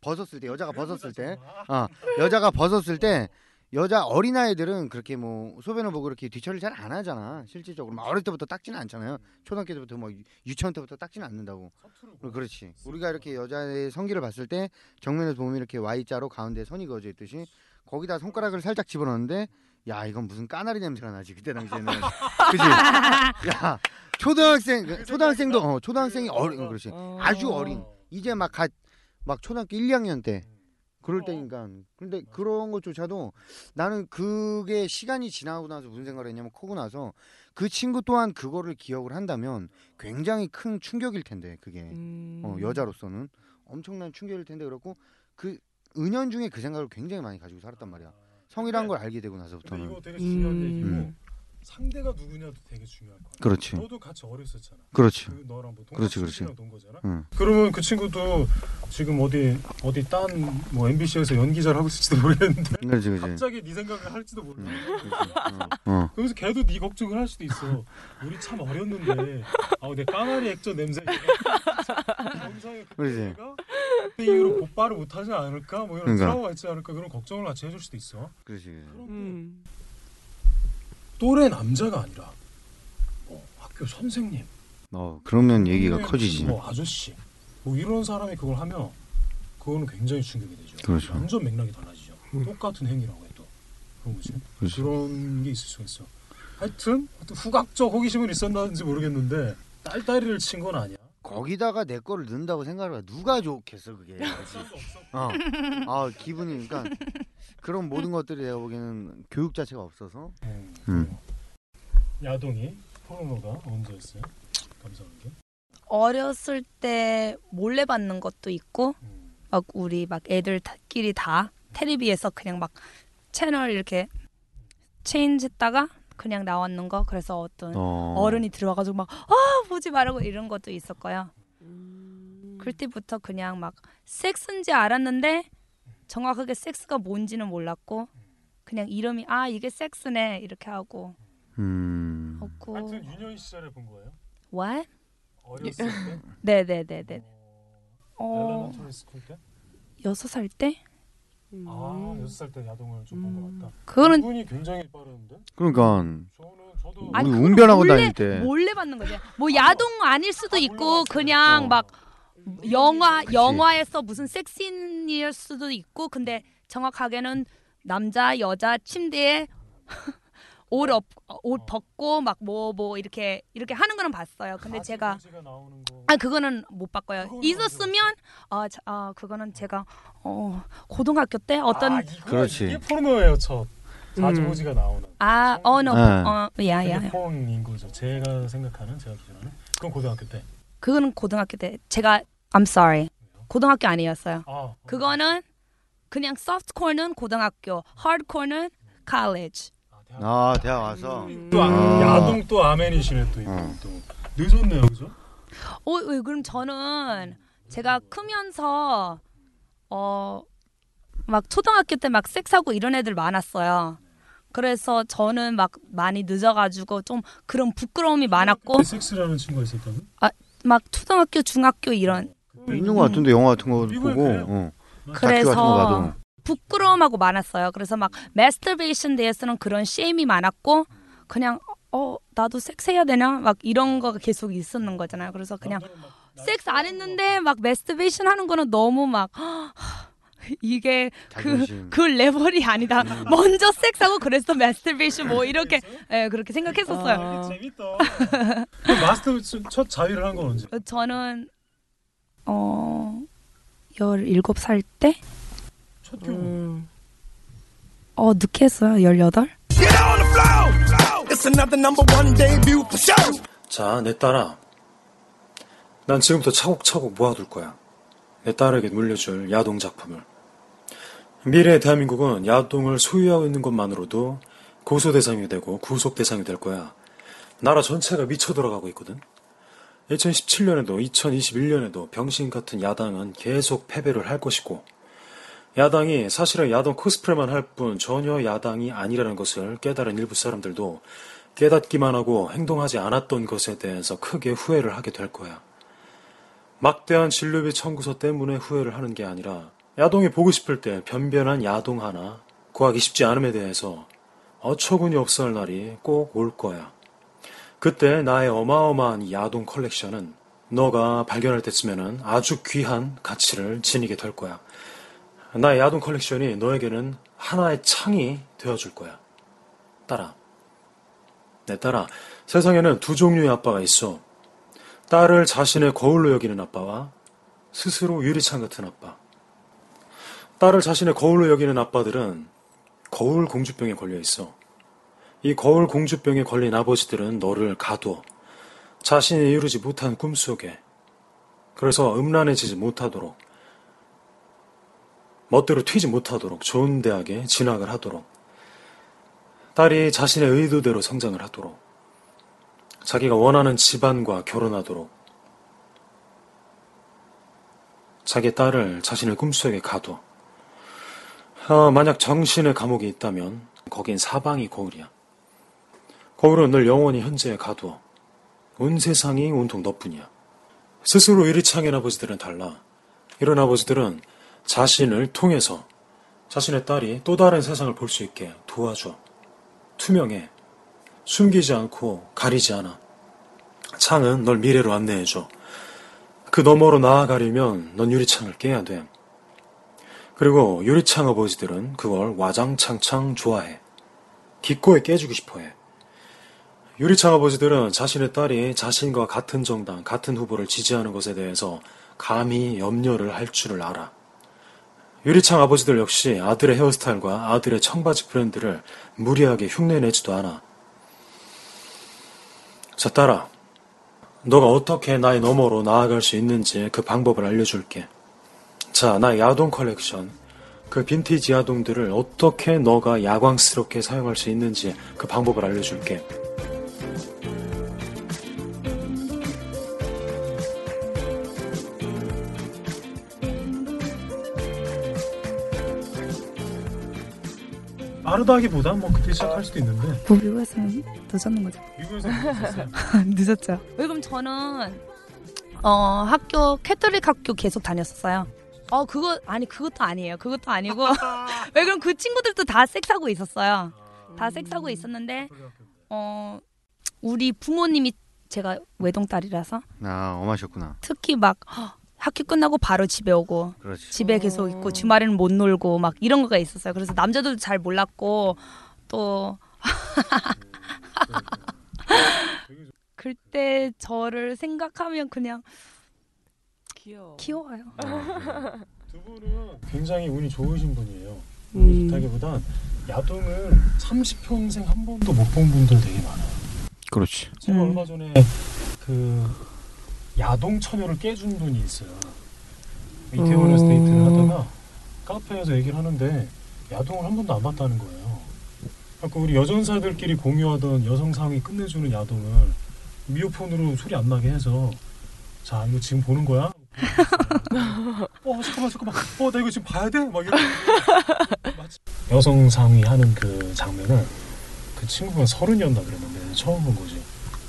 벗었을 때 여자가 벗었을 때 아, 여자가 벗었을 때 여자 어린 아이들은 그렇게 뭐 소변을 보고 이렇게 뒤처리를 잘 안 하잖아 실질적으로. 막 어릴 때부터 닦지는 않잖아요. 초등학교 때부터 뭐 유- 유치원 때부터 닦지는 않는다고. 어, 그렇지. 우리가 이렇게 여자의 성기를 봤을 때 정면에서 보면 이렇게 Y자로 가운데 선이 그어져 있듯이 거기다 손가락을 살짝 집어넣는데 야 이건 무슨 까나리 냄새가 나지? 그때 당시에는. 그지 야 초등학생 그 초등학생도 어 초등학생이 어린 어, 그렇지. 아주 어린. 이제 막갓막 초등학교 1, 2학년 때. 그럴 때니까. 근데 그런 것조차도 나는 그게 시간이 지나고 나서 무슨 생각을 했냐면 크고 나서 그 친구 또한 그거를 기억을 한다면 굉장히 큰 충격일 텐데 그게. 음. 어, 여자로서는. 엄청난 충격일 텐데 그렇고 그 은연 중에 그 생각을 굉장히 많이 가지고 살았단 말이야 성이란 걸 알게 되고 나서부터는 이거 되게 중요한 음. 얘기고 음. 상대가 누구냐도 되게 중요할 거야. 그렇지. 너도 같이 어렸었잖아. 그렇지. 그 너랑 뭐 그렇지, 동갑 그렇지. 논 거잖아. 응. 그러면 그 친구도 지금 어디 어디 딴 뭐 MBC에서 연기자를 하고 있을지도 모르겠는데 그렇지, 그렇지. 갑자기 네 생각을 할지도 몰라. 어. 그래서 걔도 네 걱정을 할 수도 있어. 우리 참 어렸는데 아내 까나리 액젓 냄새. 영상에 그때 그렇지. 내가 그때 이후로 곧바로 못하지 않을까 뭐 이런 그러니까. 트라우마 있지 않을까 그런 걱정을 같이 해줄 수도 있어. 그렇지 그렇지. 음. 또래 남자가 아니라 뭐 학교 선생님, 어 그러면 얘기가 커지지 뭐 아저씨, 뭐 이런 사람이 그걸 하면 그거는 굉장히 충격이 되죠. 그렇죠. 완전 맥락이 달라지죠. 똑같은 행위라고 해도 그런 거지. 그렇죠. 그런 게 있을 수가 있어. 하여튼 후각적 호기심은 있었는지 모르겠는데 딸딸이를 친 건 아니야. 거기다가 내 거를 넣는다고 생각을 해. 누가 좋겠어 그게? 어. 아 기분이 그러니까 그런 모든 것들이 내가 보기에는 교육 자체가 없어서 음. 야동이 포르노가 언제였어요? 감사한 게. 어렸을 때 몰래 받는 것도 있고 음. 막 우리 막 애들끼리 다 테레비에서 그냥 막 채널 이렇게 체인지했다가 그냥 나왔는 거 그래서 어떤 어. 어. 른이 들어와가지고 막 아 보지 말라고 이런 것도 있었고요. 그때부터 그냥 막 섹스인지 알았는데 정확하게 섹스가 뭔지는 몰랐고 그냥 이름이 아 이게 섹스네 이렇게 하고 음. 없고 하여튼 유년 시절에 본 거예요. what? 어렸을 때. 네네네네. 어 elementary school 때. 여섯 살 때? 아 여섯 살 때 야동을 좀 본것 같다. 그거는- 분이 굉장히 빠르는데. 그러니까 저도 아니, 우리 운변하고 몰래- 다닐 때 몰래 받는 거지. 뭐 야동 아닐 수도 있고 그냥 막 영화 영화에서 무슨 섹스신일 수도 있고 근데 정확하게는 남자 여자 침대에 옷, 업, 옷 벗고 막 뭐뭐 이렇게 이렇게 하는 거는 봤어요. 근데 제가 아 그거는 못 봤고요. 있었으면 아, 자, 아 그거는 제가 어 고등학교 때 어떤 그렇지. 이게 포르노예요, 첫. 자주보지가 나오는. 아 어느 네. 어 야야 그게 폰인 거죠. 제가 생각하는 제가 기준하는. 그건 고등학교 때. 그거는 고등학교 때 제가 I'm sorry 고등학교 아니었어요. 아, 그거는 그냥 소프트코어는 고등학교, 하드코어는 college. 아 대학 와서. 또 아, 아. 야동 또 아멘이시네 또 이거 또. 늦었네요, 그죠? 어, 왜 그럼 저는 제가 크면서 어 막 초등학교 때 막 섹스하고 이런 애들 많았어요. 그래서 저는 막 많이 늦어가지고 좀 그런 부끄러움이 많았고 섹스라는 친구가 있었다고? 아, 막 초등학교, 중학교 이런 있는 것 같은데 영화 같은 거 보고. 어. 거 그래서 봐도. 부끄러움하고 많았어요. 그래서 막 마스터베이션 대해서는 그런 쉐임이 많았고 그냥 어 나도 섹스해야 되나 막 이런 거가 계속 있었는 거잖아요. 그래서 그냥 섹스 안 했는데 막 마스터베이션 하는 거는 너무 막 이게 그. 그 레벨이 아니다. 먼저 섹스하고 그래서 마스터베이션 뭐 이렇게 예 그렇게 생각했었어요. 아, 재밌다. 마스터 첫 자위를 한 건 언제? 저는 어 17살 때? 첫 경우. 음. 어 늦게 했어요. 18? Get on the floor. It's another number one debut for sure. 자, 내 딸아. 난 지금부터 차곡차곡 모아둘 거야. 내 딸에게 물려줄 야동 작품을. 미래의 대한민국은 야동을 소유하고 있는 것만으로도 고소 대상이 되고 구속 대상이 될 거야. 나라 전체가 미쳐 돌아가고 있거든. 2017년에도 2021년에도 병신 같은 야당은 계속 패배를 할 것이고, 야당이 사실은 야동 코스프레만 할 뿐 전혀 야당이 아니라는 것을 깨달은 일부 사람들도 깨닫기만 하고 행동하지 않았던 것에 대해서 크게 후회를 하게 될 거야. 막대한 진료비 청구서 때문에 후회를 하는 게 아니라 야동이 보고 싶을 때 변변한 야동 하나 구하기 쉽지 않음에 대해서 어처구니 없어 할 날이 꼭 올 거야. 그때 나의 어마어마한 이 야동 컬렉션은 너가 발견할 때쯤에는 아주 귀한 가치를 지니게 될 거야. 나의 야동 컬렉션이 너에게는 하나의 창이 되어줄 거야. 따라. 내 딸아, 세상에는 두 종류의 아빠가 있어. 딸을 자신의 거울로 여기는 아빠와 스스로 유리창 같은 아빠. 딸을 자신의 거울로 여기는 아빠들은 거울 공주병에 걸려 있어. 이 거울 공주병에 걸린 아버지들은 너를 가둬. 자신이 이루지 못한 꿈속에. 그래서 음란해지지 못하도록. 멋대로 튀지 못하도록 좋은 대학에 진학을 하도록. 딸이 자신의 의도대로 성장을 하도록. 자기가 원하는 집안과 결혼하도록. 자기 딸을 자신의 꿈속에 가둬. 아, 만약 정신의 감옥이 있다면 거긴 사방이 거울이야. 거울은 늘 영원히 현재에 가두어. 온 세상이 온통 너뿐이야. 스스로 유리창인 아버지들은 달라. 이런 아버지들은 자신을 통해서 자신의 딸이 또 다른 세상을 볼 수 있게 도와줘. 투명해. 숨기지 않고 가리지 않아. 창은 널 미래로 안내해줘. 그 너머로 나아가려면 넌 유리창을 깨야 돼. 그리고 유리창 아버지들은 그걸 와장창창 좋아해. 기꺼이 깨주고 싶어 해. 유리창 아버지들은 자신의 딸이 자신과 같은 정당, 같은 후보를 지지하는 것에 대해서 감히 염려를 할 줄을 알아. 유리창 아버지들 역시 아들의 헤어스타일과 아들의 청바지 브랜드를 무리하게 흉내내지도 않아. 자, 딸아. 너가 어떻게 나의 너머로 나아갈 수 있는지 그 방법을 알려줄게. 자, 나 야동 컬렉션. 그 빈티지 야동들을 어떻게 너가 야광스럽게 사용할 수 있는지 그 방법을 알려줄게. 빠르다기보다 뭐 그때 시작할 수도 있는데 뭐 미국에서는 늦었는 거죠. 미국에서 늦었어요. 늦었죠. 왜 그럼 저는 어 학교 캐톨릭 학교 계속 다녔었어요. 어 그거 아니 그것도 아니에요. 그것도 아니고 왜 그럼 그 친구들도 다 섹스하고 있었어요. 다 섹스하고 있었는데 어 우리 부모님이 제가 외동딸이라서 아 엄하셨구나. 특히 막 학교 끝나고 바로 집에 오고 그렇지. 집에 계속 있고 주말에는 못 놀고 막 이런 거가 있었어요. 그래서 남자들도 잘 몰랐고 또 그때 저를 생각하면 그냥 귀여워. 귀여워요. 두 분은 굉장히 운이 좋으신 분이에요. 음. 운이 좋다기보단 야동은 30평생 한 번도 못 본 분들 되게 많아요. 그렇지. 제가 얼마 전에 그 야동 처녀를 깨준 분이 있어요. 이태원에서 음. 데이트를 하다가 카페에서 얘기를 하는데 야동을 한 번도 안 봤다는 거예요. 그러니까 우리 여전사들끼리 공유하던 여성 상위 끝내주는 야동을 미오폰으로 소리 안 나게 해서 자 이거 지금 보는 거야? 어 잠깐만 잠깐만 어나 이거 지금 봐야 돼? 막 이런 여성 상위 하는 그 장면을 그 친구가 서른이었나 그랬는데 처음 본 거지.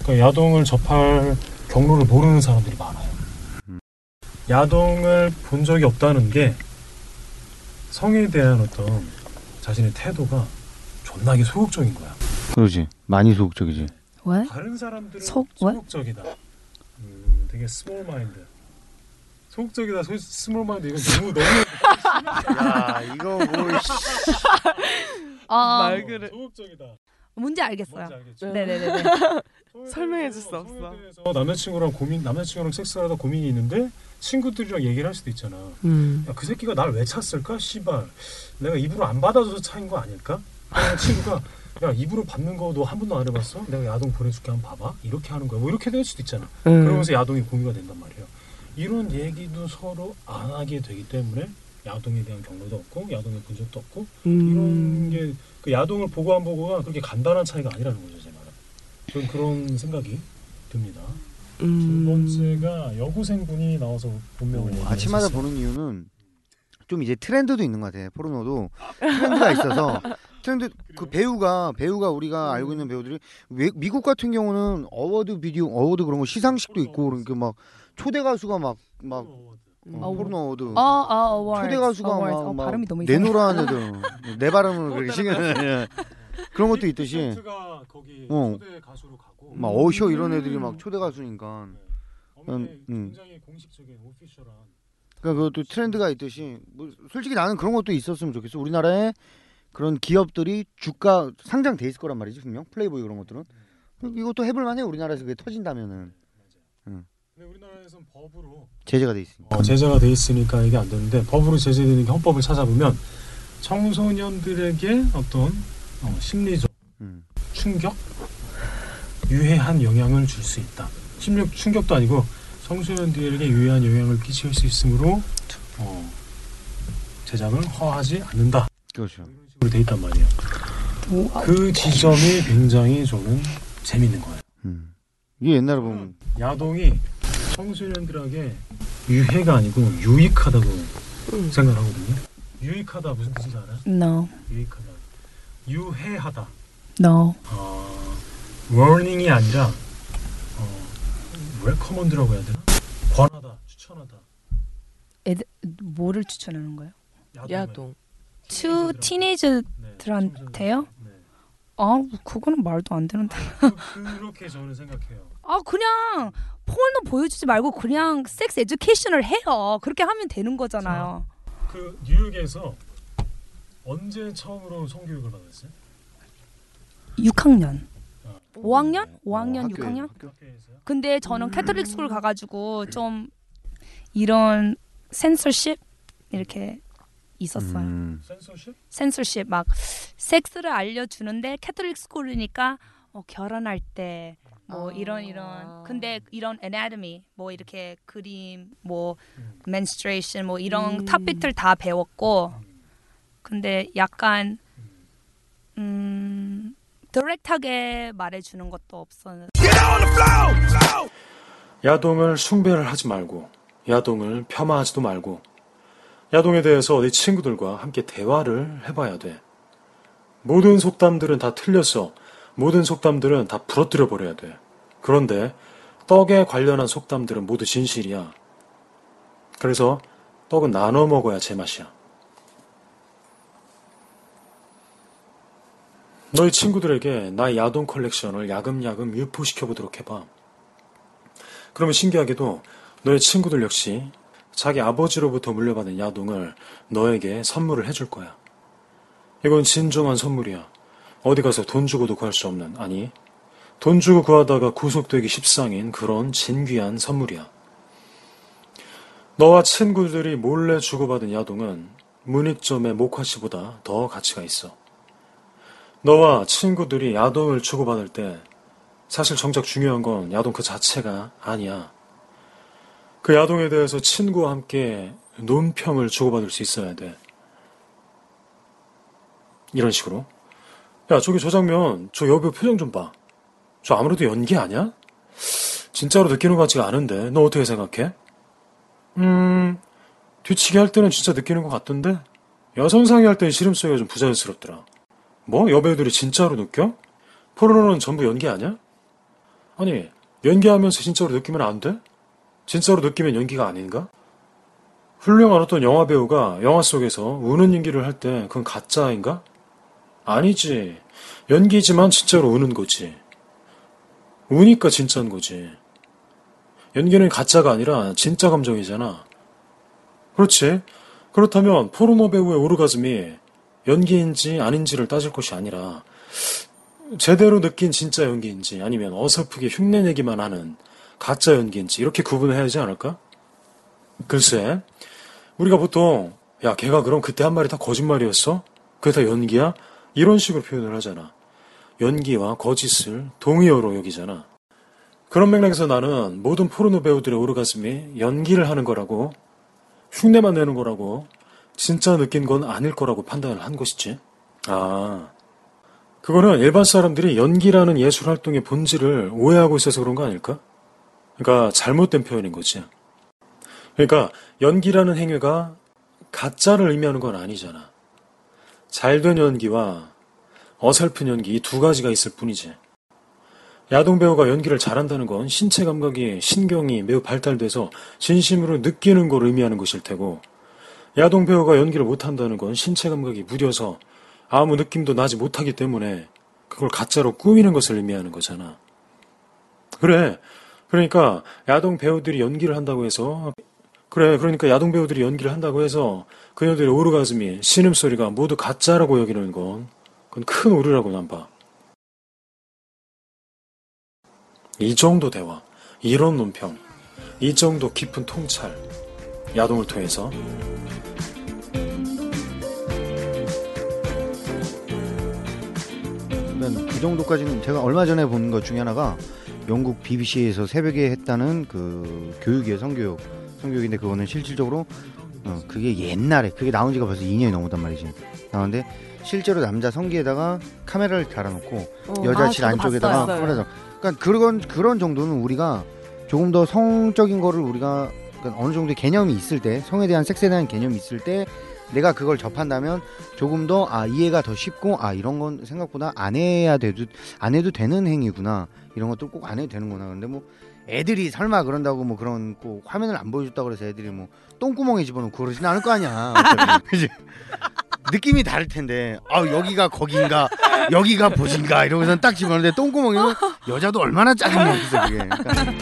그러니까 야동을 접할 경로를 모르는 사람들이 많아요. 야동을 본 적이 없다는 게 성에 대한 어떤 자신의 태도가 존나게 소극적인 거야. 그러지. 많이 소극적이지. 왜? 다른 사람들은 속- 왜? 소극적이다. 음, 되게 small mind. 소극적이다, 소, small mind 이건 너무 너무 야 이거 뭐 아, 말 그래. 소극적이다. 뭔지 알겠어요. 뭔지 알겠죠? 네네네. 설명해 줄 수 없어. 어, 남자친구랑 고민, 남자친구랑 섹스하다 고민이 있는데 친구들이랑 얘기를 할 수도 있잖아. 음. 야, 그 새끼가 날 왜 찼을까? 씨발. 내가 입으로 안 받아줘서 차인 거 아닐까? 친구가 야 입으로 받는 거 너 한 번도 안 해봤어? 내가 야동 보내줄게 한번 봐봐. 이렇게 하는 거야. 뭐 이렇게 될 수도 있잖아. 음. 그러면서 야동이 공유가 된단 말이에요. 이런 얘기도 서로 안 하게 되기 때문에 야동에 대한 경로도 없고 야동을 본 적도 없고 음. 이런 게 그 야동을 보고 안 보고가 그렇게 간단한 차이가 아니라는 거죠, 제 말은. 저는 그런 생각이 듭니다. 음. 두 번째가 여고생분이 나와서 본명을 얘기했었어요. 아침마다 보는 이유는 좀 이제 트렌드도 있는 것 같아. 포르노도 트렌드가 있어서 트렌드 그 배우가 배우가 우리가 알고 있는 배우들이 외, 미국 같은 경우는 어워드 비디오 어워드 그런 거 시상식도 있고 그러니까 막 초대 가수가 막 막 어워드 어, 어, 어워드. 초대 가수가 award. 막, 어, 막 발음이 너무. 내노라는 애들 내 발음은 그렇게 신경 예. 그런 것도 있듯이 가 거기 어. 초대 가수로 가고 막 어셔 이런 애들이 막 초대 가수니까 엄연히 음, 음. 굉장히 공식적인 오피셜한 그러니까 그것도 트렌드가 있듯이 뭐 솔직히 나는 그런 것도 있었으면 좋겠어. 우리나라에 그런 기업들이 주가 상장돼 있을 거란 말이지 분명 플레이보이 그런 것들은 이것도 해볼 만해 우리나라에서 그게 터진다면은 응. 근데 우리나라에선 법으로 제재가 돼 있으니까. 어, 제재가 돼 있으니까 이게 안 되는데 법으로 제재되는 게 헌법을 찾아보면 청소년들에게 어떤 어, 심리적 음. 충격, 유해한 영향을 줄 수 있다. 심리적 충격도 아니고 청소년들에게 유해한 영향을 끼칠 수 있으므로 어, 제작을 허하지 않는다. 그렇죠. 식으로 돼 있단 말이에요. 그 지점이 굉장히 저는 재밌는 거예요. 음. 이게 옛날에 보면 야동이 청소년들에게 유해가 아니고 유익하다고 생각하거든요. 유익하다 무슨 뜻인지 알아요? No, 유익하다. 유해하다. no. 어, warning이 아니라 어, recommend라고 해야 되나? 권하다, 추천하다. 애들 뭐를 추천하는 거예요? 야동. to teenager들한테요? 아, 그거는 말도 안 되는데. 그렇게 저는 생각해요. 아, 그냥 포르노 보여주지 말고 그냥 섹스 에듀케이션을 해요. 그렇게 하면 되는 거잖아요. 그 뉴욕에서 언제 처음으로 성교육을 받았어요? 6학년. 아. 5학년? 5학년, 학교에- 6학년? 학교에서요? 근데 저는 Catholic school 가가지고 좀 이런 센서십 이렇게 있었어요. 음. 센서십? 센서십 막 섹스를 알려주는데 Catholic school이니까 어, 결혼할 때 뭐 이런 이런 근데 이런 anatomy 뭐 이렇게 그림 뭐 menstruation 뭐 이런 음. 토픽들 다 배웠고 근데 약간 음 디렉트하게 말해주는 것도 없었는데 야동을 숭배를 하지 말고 야동을 폄하하지도 말고 야동에 대해서 내 친구들과 함께 대화를 해봐야 돼. 모든 속담들은 다 틀렸어. 모든 속담들은 다 부러뜨려 버려야 돼. 그런데 떡에 관련한 속담들은 모두 진실이야. 그래서 떡은 나눠 먹어야 제맛이야. 너희 친구들에게 나의 야동 컬렉션을 야금야금 유포시켜 보도록 해봐. 그러면 신기하게도 너의 친구들 역시 자기 아버지로부터 물려받은 야동을 너에게 선물을 해줄 거야. 이건 진정한 선물이야. 어디 가서 돈 주고도 구할 수 없는, 아니, 돈 주고 구하다가 구속되기 십상인 그런 진귀한 선물이야. 너와 친구들이 몰래 주고받은 야동은 문익점의 모카씨보다 더 가치가 있어. 너와 친구들이 야동을 주고받을 때 사실 정작 중요한 건 야동 그 자체가 아니야. 그 야동에 대해서 친구와 함께 논평을 주고받을 수 있어야 돼. 이런 식으로. 야, 저기 저 장면, 저 여배우 표정 좀 봐. 저 아무래도 연기 아니야? 진짜로 느끼는 것 같지가 않은데, 너 어떻게 생각해? 음, 뒤치기 할 때는 진짜 느끼는 것 같던데? 여성상의 할 때는 시름 소리가 좀 부자연스럽더라. 뭐? 여배우들이 진짜로 느껴? 포르노는 전부 연기 아니야? 아니, 연기하면서 진짜로 느끼면 안 돼? 진짜로 느끼면 연기가 아닌가? 훌륭한 어떤 영화 배우가 영화 속에서 우는 연기를 할 때 그건 가짜인가? 아니지. 연기지만 진짜로 우는 거지. 우니까 진짜인 거지. 연기는 가짜가 아니라 진짜 감정이잖아. 그렇지. 그렇다면 포르노 배우의 오르가즘이 연기인지 아닌지를 따질 것이 아니라 제대로 느낀 진짜 연기인지 아니면 어설프게 흉내내기만 하는 가짜 연기인지 이렇게 구분해야 하지 않을까? 글쎄, 우리가 보통 야 걔가 그럼 그때 한 말이 다 거짓말이었어? 그게 다 연기야? 이런 식으로 표현을 하잖아. 연기와 거짓을 동의어로 여기잖아. 그런 맥락에서 나는 모든 포르노 배우들의 오르가즘이 연기를 하는 거라고 흉내만 내는 거라고 진짜 느낀 건 아닐 거라고 판단을 한 것이지. 아, 그거는 일반 사람들이 연기라는 예술 활동의 본질을 오해하고 있어서 그런 거 아닐까? 그러니까 잘못된 표현인 거지. 그러니까 연기라는 행위가 가짜를 의미하는 건 아니잖아. 잘 된 연기와 어설픈 연기 이 두 가지가 있을 뿐이지. 야동 배우가 연기를 잘한다는 건 신체 감각이 신경이 매우 발달돼서 진심으로 느끼는 걸 의미하는 것일 테고 야동 배우가 연기를 못한다는 건 신체 감각이 무뎌서 아무 느낌도 나지 못하기 때문에 그걸 가짜로 꾸미는 것을 의미하는 거잖아. 그래. 그러니까 야동 배우들이 연기를 한다고 해서 그래. 그러니까 야동 배우들이 연기를 한다고 해서 그녀들의 오르가즘이 신음소리가 모두 가짜라고 여기는 건 그건 큰 오류라고 난 봐. 이 정도 대화, 이런 논평, 이 정도 깊은 통찰, 야동을 통해서 일단 그 정도까지는 제가 얼마 전에 본 것 중에 하나가 영국 BBC에서 새벽에 했다는 그 교육이에요 성교육 성교육인데 그거는 실질적으로 어, 그게 옛날에 그게 나온 지가 벌써 2년이 넘었단 말이지 나왔는데 실제로 남자 성기에다가 카메라를 달아놓고 어, 여자 아, 질 안쪽에다가 봤어요. 카메라 달 그러니까 그런 그런 정도는 우리가 조금 더 성적인 거를 우리가 그러니까 어느 정도의 개념이 있을 때 성에 대한 섹스에 대한 개념이 있을 때 내가 그걸 접한다면 조금 더 아 이해가 더 쉽고 아 이런 건 생각보다 안 해야 돼도 안 해도 되는 행위구나. 이런 것도 꼭 안 해도 되는구나. 근데 뭐 애들이 설마 그런다고 뭐 그런 꼭 화면을 안 보여줬다 그래서 애들이 뭐 똥구멍에 집어넣고 그러진 않을 거 아니야. 느낌이 다를 텐데. 아 여기가 거긴가? 여기가 보진가? 이러고서 딱 집어넣는데 똥구멍이면 여자도 얼마나 짜증이 나겠어 그게. 그러니까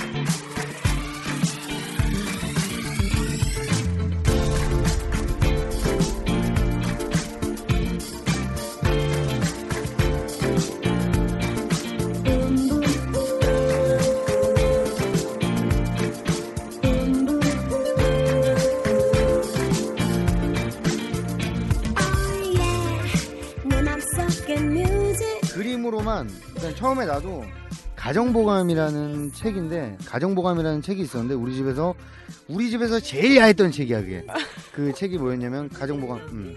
그림으로만 일단 처음에 나도 가정보감이라는 책인데 가정보감이라는 책이 있었는데 우리 집에서 우리 집에서 제일 야했던 책이야 그게 그 책이 뭐였냐면 가정보감 음.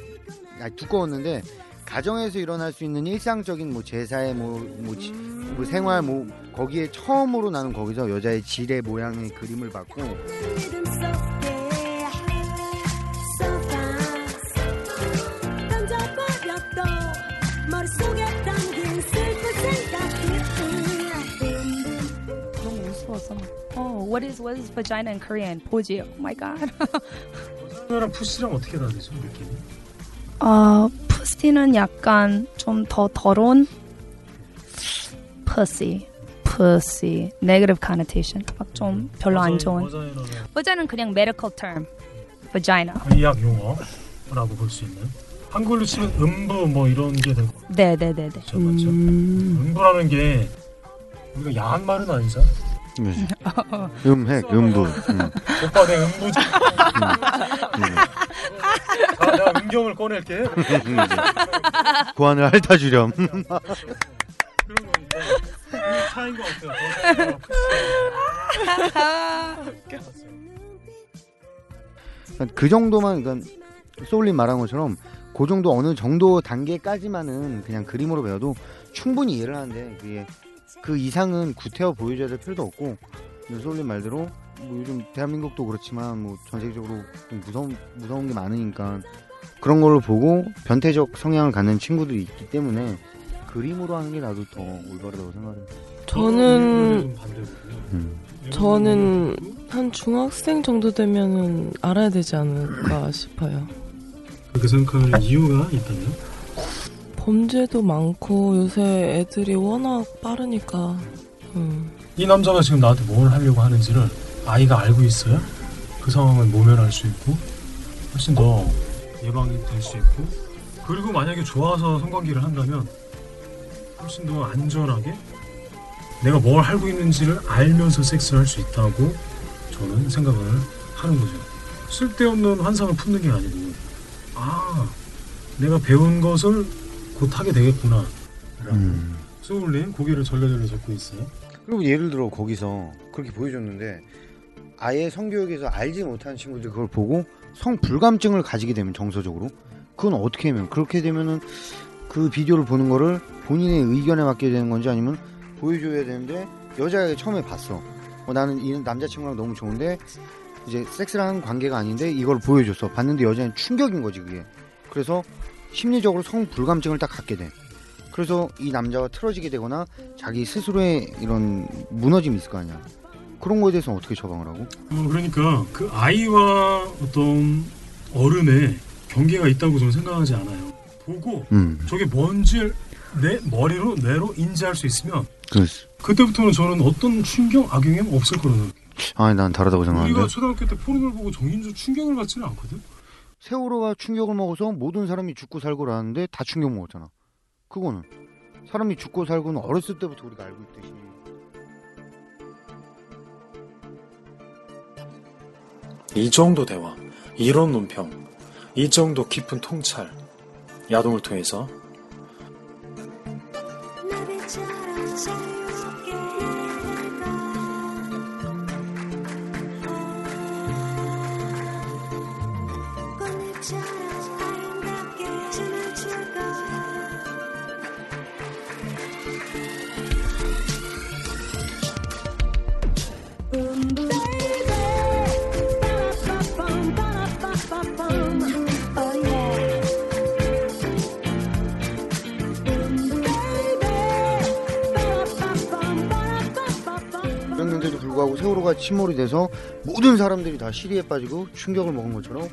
아, 두꺼웠는데 가정에서 일어날 수 있는 일상적인 뭐 제사의 뭐, 뭐, 지- 뭐 생활 뭐 거기에 처음으로 나는 거기서 여자의 지뢰 모양의 그림을 봤고 Oh, what is what is vagina in Korean? 보지. Oh my god. 랑 푸시랑 어떻게 다르죠 느낌이? 어, 푸시는 약간 좀 더 더러운 pussy, pussy, negative connotation. 막 좀 별로 안 좋은. 버자는 그냥 medical term. vagina. 의학 용어라고 볼 수 있는 한글로 치면 음부 뭐 이런 게 되고 네, 네, 네, 네. 맞죠? 음부라는 게 우리가 야한 말은 아니잖아. 음핵, 음부. 음. 오빠 내 음부지. 자, 내가 음경을 꺼낼게. 고안을 핥아주렴. 그런 거니까 이게 차인 것 같아요. 그러니까 그 정도만 그러니까 소울님 말한 것처럼 그 정도 어느 정도 단계까지만은 그냥 그림으로 배워도 충분히 이해를 하는데 그게 그 이상은 구태여 보여줘야 될 필요도 없고 소울님 말대로 뭐 요즘 대한민국도 그렇지만 뭐 전 세계적으로 좀 무서운 무서운 게 많으니까 그런 걸로 보고 변태적 성향을 갖는 친구들이 있기 때문에 그림으로 하는 게 나도 더 올바르다고 생각해요. 저는 음. 저는 한 중학생 정도 되면은 알아야 되지 않을까 싶어요. 그렇게 생각하는 이유가 있다면? 범죄도 많고 요새 애들이 워낙 빠르니까. 음. 이 남자가 지금 나한테 뭘 하려고 하는지를 아이가 알고 있어야 그 상황을 모면할 수 있고 훨씬 더 예방이 될 수 있고 그리고 만약에 좋아서 성관계를 한다면 훨씬 더 안전하게 내가 뭘 하고 있는지를 알면서 섹스를 할수 있다고 저는 생각을 하는 거죠. 쓸데없는 환상을 품는 게 아니고 아 내가 배운 것을 곧 하게 되겠구나 음. 소울님 고개를 절레절레 잡고 있어요. 그리고 예를 들어 거기서 그렇게 보여줬는데 아예 성교육에서 알지 못하는 친구들이 그걸 보고 성 불감증을 가지게 되면 정서적으로 그건 어떻게 하면 그렇게 되면은 그 비디오를 보는 거를 본인의 의견에 맡게 되는 건지 아니면 보여줘야 되는데 여자가 처음에 봤어 어, 나는 이 남자친구랑 너무 좋은데 이제 하는 관계가 아닌데 이걸 보여줬어 봤는데 여자는 충격인 거지 그게 그래서 심리적으로 성 불감증을 딱 갖게 돼 그래서 이 남자가 틀어지게 되거나 자기 스스로의 이런 무너짐이 있을 거 아니야. 그런 거에 대해서 어떻게 처방을 하고? 어, 그러니까 그 아이와 어떤 어른의 경계가 있다고 저는 생각하지 않아요. 보고 음. 저게 뭔지 내 머리로 뇌로 인지할 수 있으면 그래서 그때부터는 저는 어떤 충격 악영향 없을 생각해요. 아니 난 다르다고 생각하는데. 우리가 초등학교 때 포르노를 보고 정인주 충격을 받지는 않거든. 세월호가 충격을 먹어서 모든 사람이 죽고 살고라는데 다 충격 먹었잖아. 그거는 사람이 죽고 살고는 어렸을 때부터 우리가 알고 있듯이. 이 정도 대화, 이런 논평, 이 정도 깊은 통찰, 야동을 통해서 다 실의에 빠지고 충격을 먹은 것처럼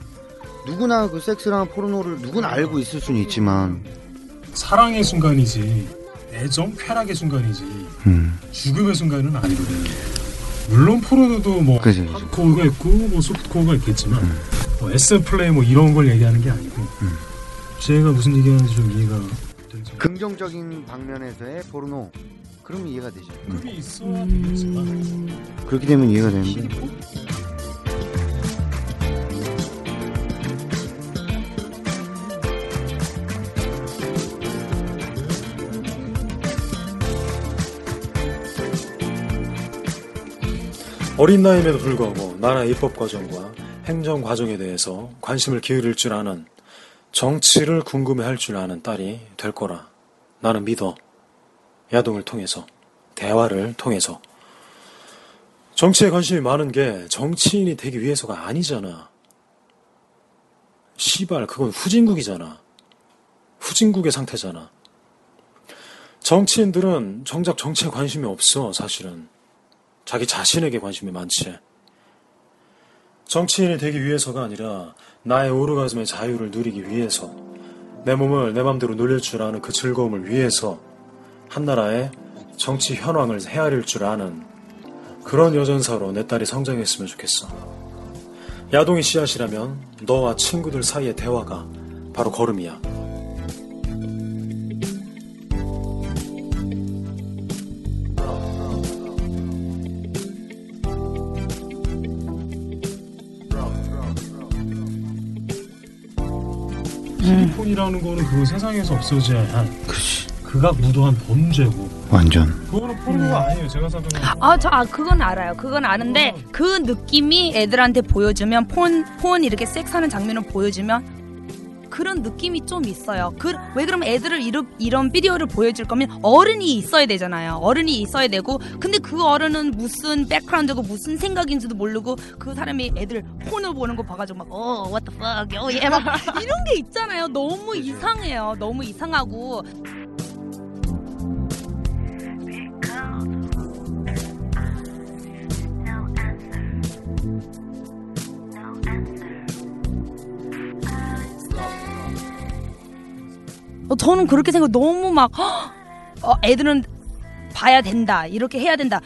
누구나 그 섹스랑 포르노를 누구나 알고 있을 수는 있지만 사랑의 순간이지 애정, 쾌락의 순간이지 음. 죽음의 순간은 아니거든. 물론 포르노도 뭐. 하드코어가 있고 뭐 소프트코어가 있겠지만 뭐 SM 플레이 뭐 이런 걸 얘기하는 게 아니고 제가 무슨 얘기하는지 좀 이해가 긍정적인 방면에서의 포르노 그러면 이해가 되지. 그게 있어야 되겠지만 그렇게 되면 이해가 되는데 어린 나이임에도 불구하고 나라 입법 과정과 행정 과정에 대해서 관심을 기울일 줄 아는 정치를 궁금해할 줄 아는 딸이 될 거라 나는 믿어. 야동을 통해서 대화를 통해서 정치에 관심이 많은 게 정치인이 되기 위해서가 아니잖아. 시발 그건 후진국이잖아. 후진국의 상태잖아. 정치인들은 정작 정치에 관심이 없어 사실은. 자기 자신에게 관심이 많지. 정치인이 되기 위해서가 아니라 나의 오르가즘의 자유를 누리기 위해서 내 몸을 내 맘대로 놀릴 줄 아는 그 즐거움을 위해서 한나라의 정치 현황을 헤아릴 줄 아는 그런 여전사로 내 딸이 성장했으면 좋겠어. 야동의 씨앗이라면 너와 친구들 사이의 대화가 바로 걸음이야. 실리콘이라는 거는 그 세상에서 없어져야 한 그가 무도한 범죄고. 완전. 그거는 포르노가 아니에요. 제가 생각하는 아, 저, 아, 그건 알아요. 그건 아는데, 그 느낌이 애들한테 보여주면, 폰, 폰 이렇게 섹스하는 장면을 보여주면, 그런 느낌이 좀 있어요. 그, 왜 그러면 애들을 이런, 이런 비디오를 보여줄 거면 어른이 있어야 되잖아요. 어른이 있어야 되고, 근데 그 어른은 무슨 백그라운드고 무슨 생각인지도 모르고, 그 사람이 애들 폰을 보는 거 봐가지고 막, 어, what the fuck, 어, 얘 막, 이런 게 있잖아요. 너무 이상해요. 너무 이상하고. 어, 저는 그렇게 생각 너무 막 "헉! 어, 애들은 봐야 된다 이렇게 해야 된다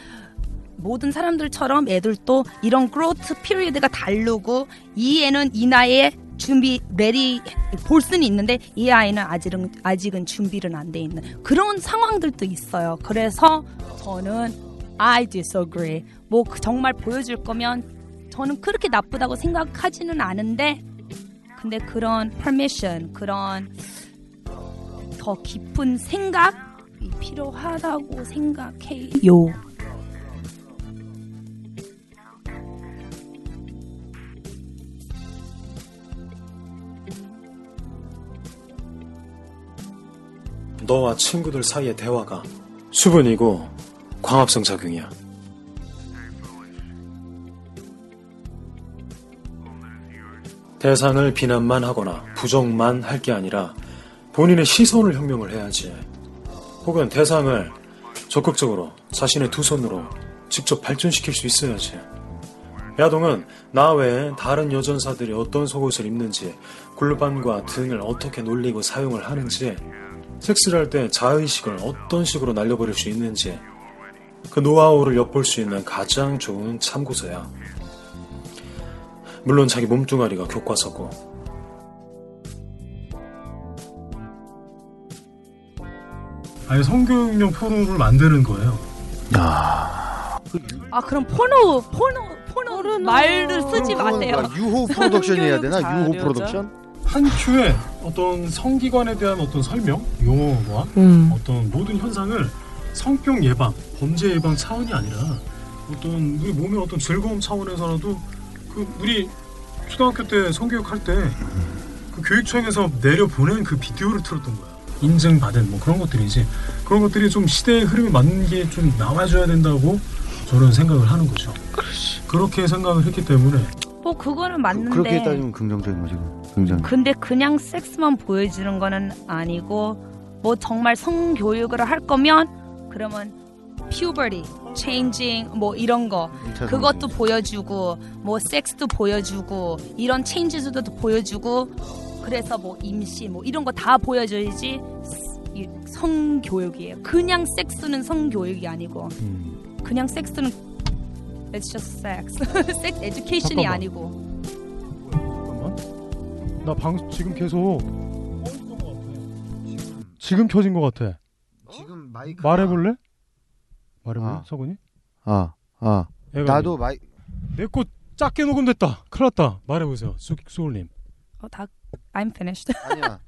모든 사람들처럼 애들도 이런 growth period가 다르고 이 애는 이 나이에 준비 ready 될 수는 있는데 이 아이는 아직은 아직은 준비는 안 돼 있는 그런 상황들도 있어요. 그래서 저는 I disagree. 뭐 그- 정말 보여줄 거면 저는 그렇게 나쁘다고 생각하지는 않은데 근데 그런 permission 그런 더 깊은 생각이 필요하다고 생각해요. 너와 친구들 사이의 대화가 수분이고 광합성 작용이야. 대상을 비난만 하거나 부정만 할 게 아니라 본인의 시선을 혁명을 해야지. 혹은 대상을 적극적으로 자신의 두 손으로 직접 발전시킬 수 있어야지. 야동은 나 외에 다른 여전사들이 어떤 속옷을 입는지, 골반과 등을 어떻게 놀리고 사용을 하는지, 섹스를 할 때 자의식을 어떤 식으로 날려버릴 수 있는지, 그 노하우를 엿볼 수 있는 가장 좋은 참고서야. 물론 자기 몸뚱아리가 교과서고, 아예 성교육용 포르노를 만드는 거예요 아 그럼 포르노 포르노 포르노 말을 쓰지 마세요. 아, 유호 프로덕션이 해야 되나? 유호 프로덕션? 한 큐에 어떤 성기관에 대한 어떤 설명, 용어와 음. 어떤 모든 현상을 성병 예방, 범죄 예방 차원이 아니라 어떤 우리 몸의 어떤 즐거움 차원에서라도 그 우리 초등학교 때 성교육 할때 그 교육청에서 내려 보낸 그 비디오를 틀었던 거야. 인증받은 뭐 그런 것들이지. 그런 것들이 좀 시대의 흐름에 맞는 게 좀 나와줘야 된다고 저는 생각을 하는 거죠. 그렇게 생각을 했기 때문에 뭐 그거는 맞는데. 그렇게 따지면 긍정적인 거지. 긍정. 근데 그냥 섹스만 보여주는 거는 아니고 뭐 정말 성교육을 할 거면 그러면 puberty, changing 뭐 이런 거 그것도 보여주고 뭐 섹스도 보여주고 이런 changes도 보여주고 그래서 뭐 임시 뭐 이런 거 다 보여줘야지 이 성교육이에요. 그냥 섹스는 성교육이 아니고 그냥 섹스는 it's just sex, sex education이 잠깐만. 아니고 나방 지금 계속 지금 켜진 것 같아. 지금 마이크 말해볼래? 말해볼래? 아. 서군이? 아, 아. 나도 마이 내거 작게 녹음됐다. 큰일 났다. 말해보세요. 수, 수울님. 어, 다 I'm finished. 아니야.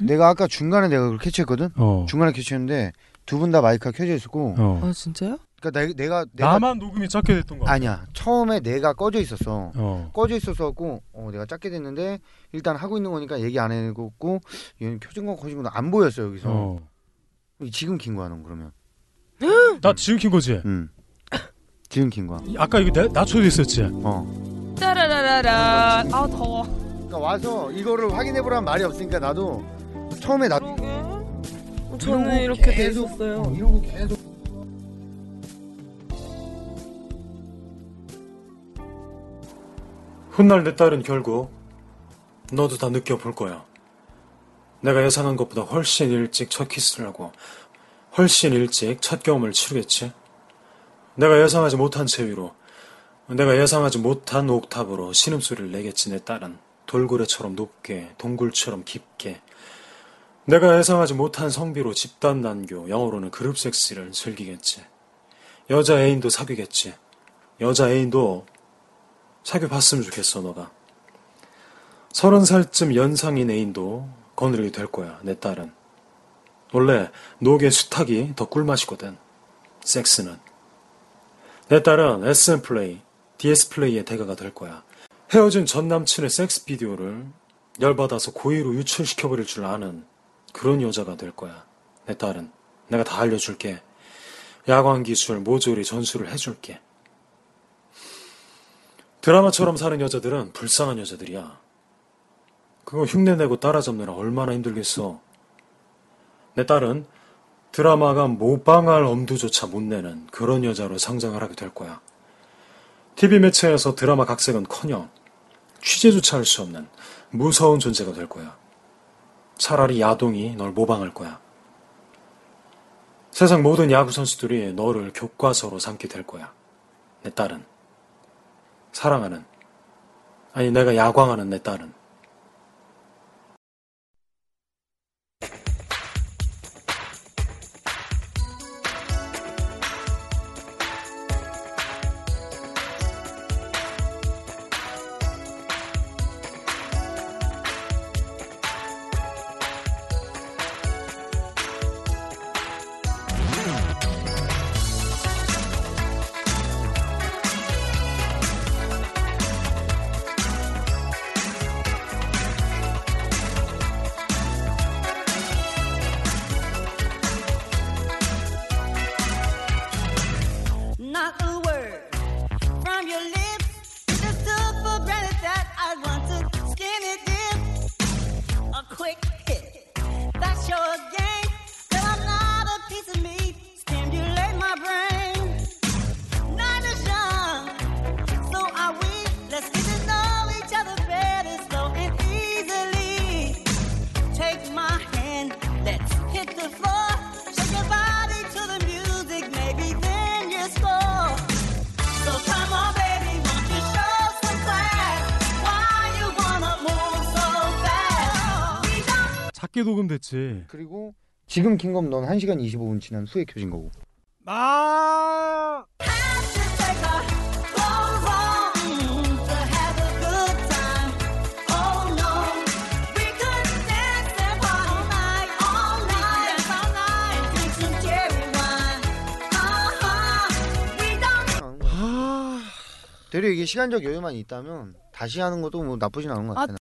내가 아까 중간에 내가 그걸 캐치했거든. 어. 중간에 캐치했는데 두 분 다 마이크가 켜져 있었고. 어. 아 진짜요? 그러니까 내, 내가 내가 나만 녹음이 작게 됐던 거 같아. 아니야. 처음에 내가 꺼져 있었어. 어. 꺼져 있었었고 어, 내가 작게 됐는데 일단 하고 있는 거니까 얘기 안 해놓고 얘는 켜진 거 커진 거안 보였어 여기서. 어. 지금 킨 거야 넌 그러면. 나 지금 킨 거지? 응. 지금 킨 거야. 아까 이거 내, 낮춰져 있었지? 어. 따라라라라. 아 더워. 그러니까 와서 이거를 확인해 보라는 말이 없으니까 나도 처음에 나 저는 이러고 이렇게 돼 계속- 있었어요. 어, 이러고 계속 훗날 내 딸은 결국 너도 다 느껴볼 거야. 내가 예상한 것보다 훨씬 일찍 첫 키스를 하고 훨씬 일찍 첫 경험을 치르겠지. 내가 예상하지 못한 채 위로 내가 예상하지 못한 옥탑으로 신음소리를 내겠지 내 딸은 돌고래처럼 높게 동굴처럼 깊게. 내가 예상하지 못한 성비로 집단 난교 영어로는 그룹 섹스를 즐기겠지. 여자 애인도 사귀겠지. 여자 애인도 사귀어 봤으면 좋겠어 너가. 서른 살쯤 연상인 애인도 거느리게 될 거야 내 딸은. 원래 녹의 수탉이 더 꿀맛이거든 섹스는. 내 딸은 SM 플레이, DS 플레이의 대가가 될 거야. 헤어진 전 남친의 섹스 비디오를 열받아서 고의로 유출시켜버릴 줄 아는 그런 여자가 될 거야. 내 딸은. 내가 다 알려줄게. 야광 기술, 모조리 전수를 해줄게. 드라마처럼 사는 여자들은 불쌍한 여자들이야. 그거 흉내내고 따라잡느라 얼마나 힘들겠어. 내 딸은 드라마가 모방할 엄두조차 못 내는 그런 여자로 성장을 하게 될 거야. TV 매체에서 드라마 각색은 커녕 취재조차 할 수 없는 무서운 존재가 될 거야. 차라리 야동이 널 모방할 거야. 세상 모든 야구 선수들이 너를 교과서로 삼게 될 거야. 내 딸은. 사랑하는, 아니 내가 야광하는 내 딸은. 녹음됐지. 그리고 지금 킹검 넌 1시간 25분 지난 후에 켜진 거고. 아! Oh. Uh-huh. 되려 이게 시간적 여유만 있다면 다시 하는 것도 뭐 나쁘진 않은 것 같아. 요 take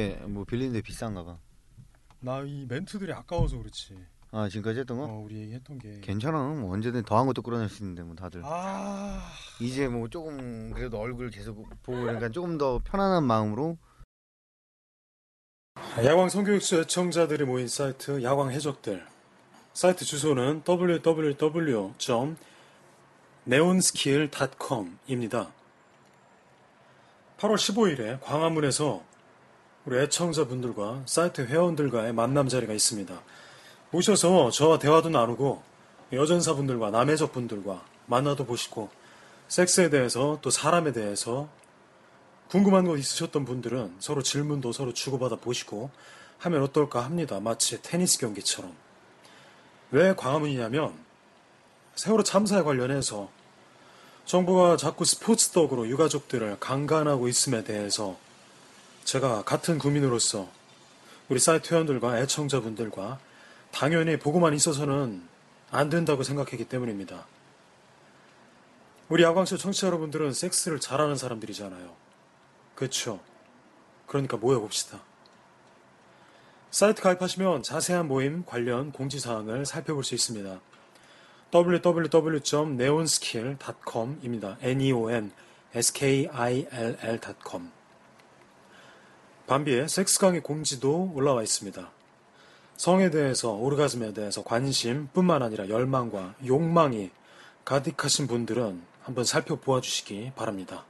게 뭐 빌리는데 비싼가 봐. 나 이 멘트들이 아까워서 그렇지. 아 지금까지 했던 거? 어, 우리 얘기했던 게. 괜찮아. 뭐 언제든 더한 것도 끌어낼 수 있는데 뭐 다들. 아. 이제 뭐 조금 그래도 얼굴 계속 보고 그러니까 조금 더 편안한 마음으로 야광 성교육수 애청자들이 모인 사이트 야광 해적들. 사이트 주소는 www.neonskill.com입니다. 8월 15일에 광화문에서 우리 애청자분들과 사이트 회원들과의 만남 자리가 있습니다. 오셔서 저와 대화도 나누고 여전사분들과 남해적분들과 만나도 보시고 섹스에 대해서 또 사람에 대해서 궁금한 거 있으셨던 분들은 서로 질문도 서로 주고받아 보시고 하면 어떨까 합니다. 마치 테니스 경기처럼. 왜 광화문이냐면 세월호 참사에 관련해서 정부가 자꾸 스포츠 덕으로 유가족들을 강간하고 있음에 대해서 제가 같은 구민으로서 우리 사이트 회원들과 애청자분들과 당연히 보고만 있어서는 안 된다고 생각했기 때문입니다. 우리 야광쇼 청취자 여러분들은 섹스를 잘하는 사람들이잖아요. 그렇죠. 그러니까 모여봅시다. 사이트 가입하시면 자세한 모임 관련 공지사항을 살펴볼 수 있습니다. www.neonskill.com입니다. n-e-o-n s-k-i-l-l.com 반비에 섹스 강의 공지도 올라와 있습니다. 성에 대해서, 오르가즘에 대해서 관심뿐만 아니라 열망과 욕망이 가득하신 분들은 한번 살펴보아 주시기 바랍니다.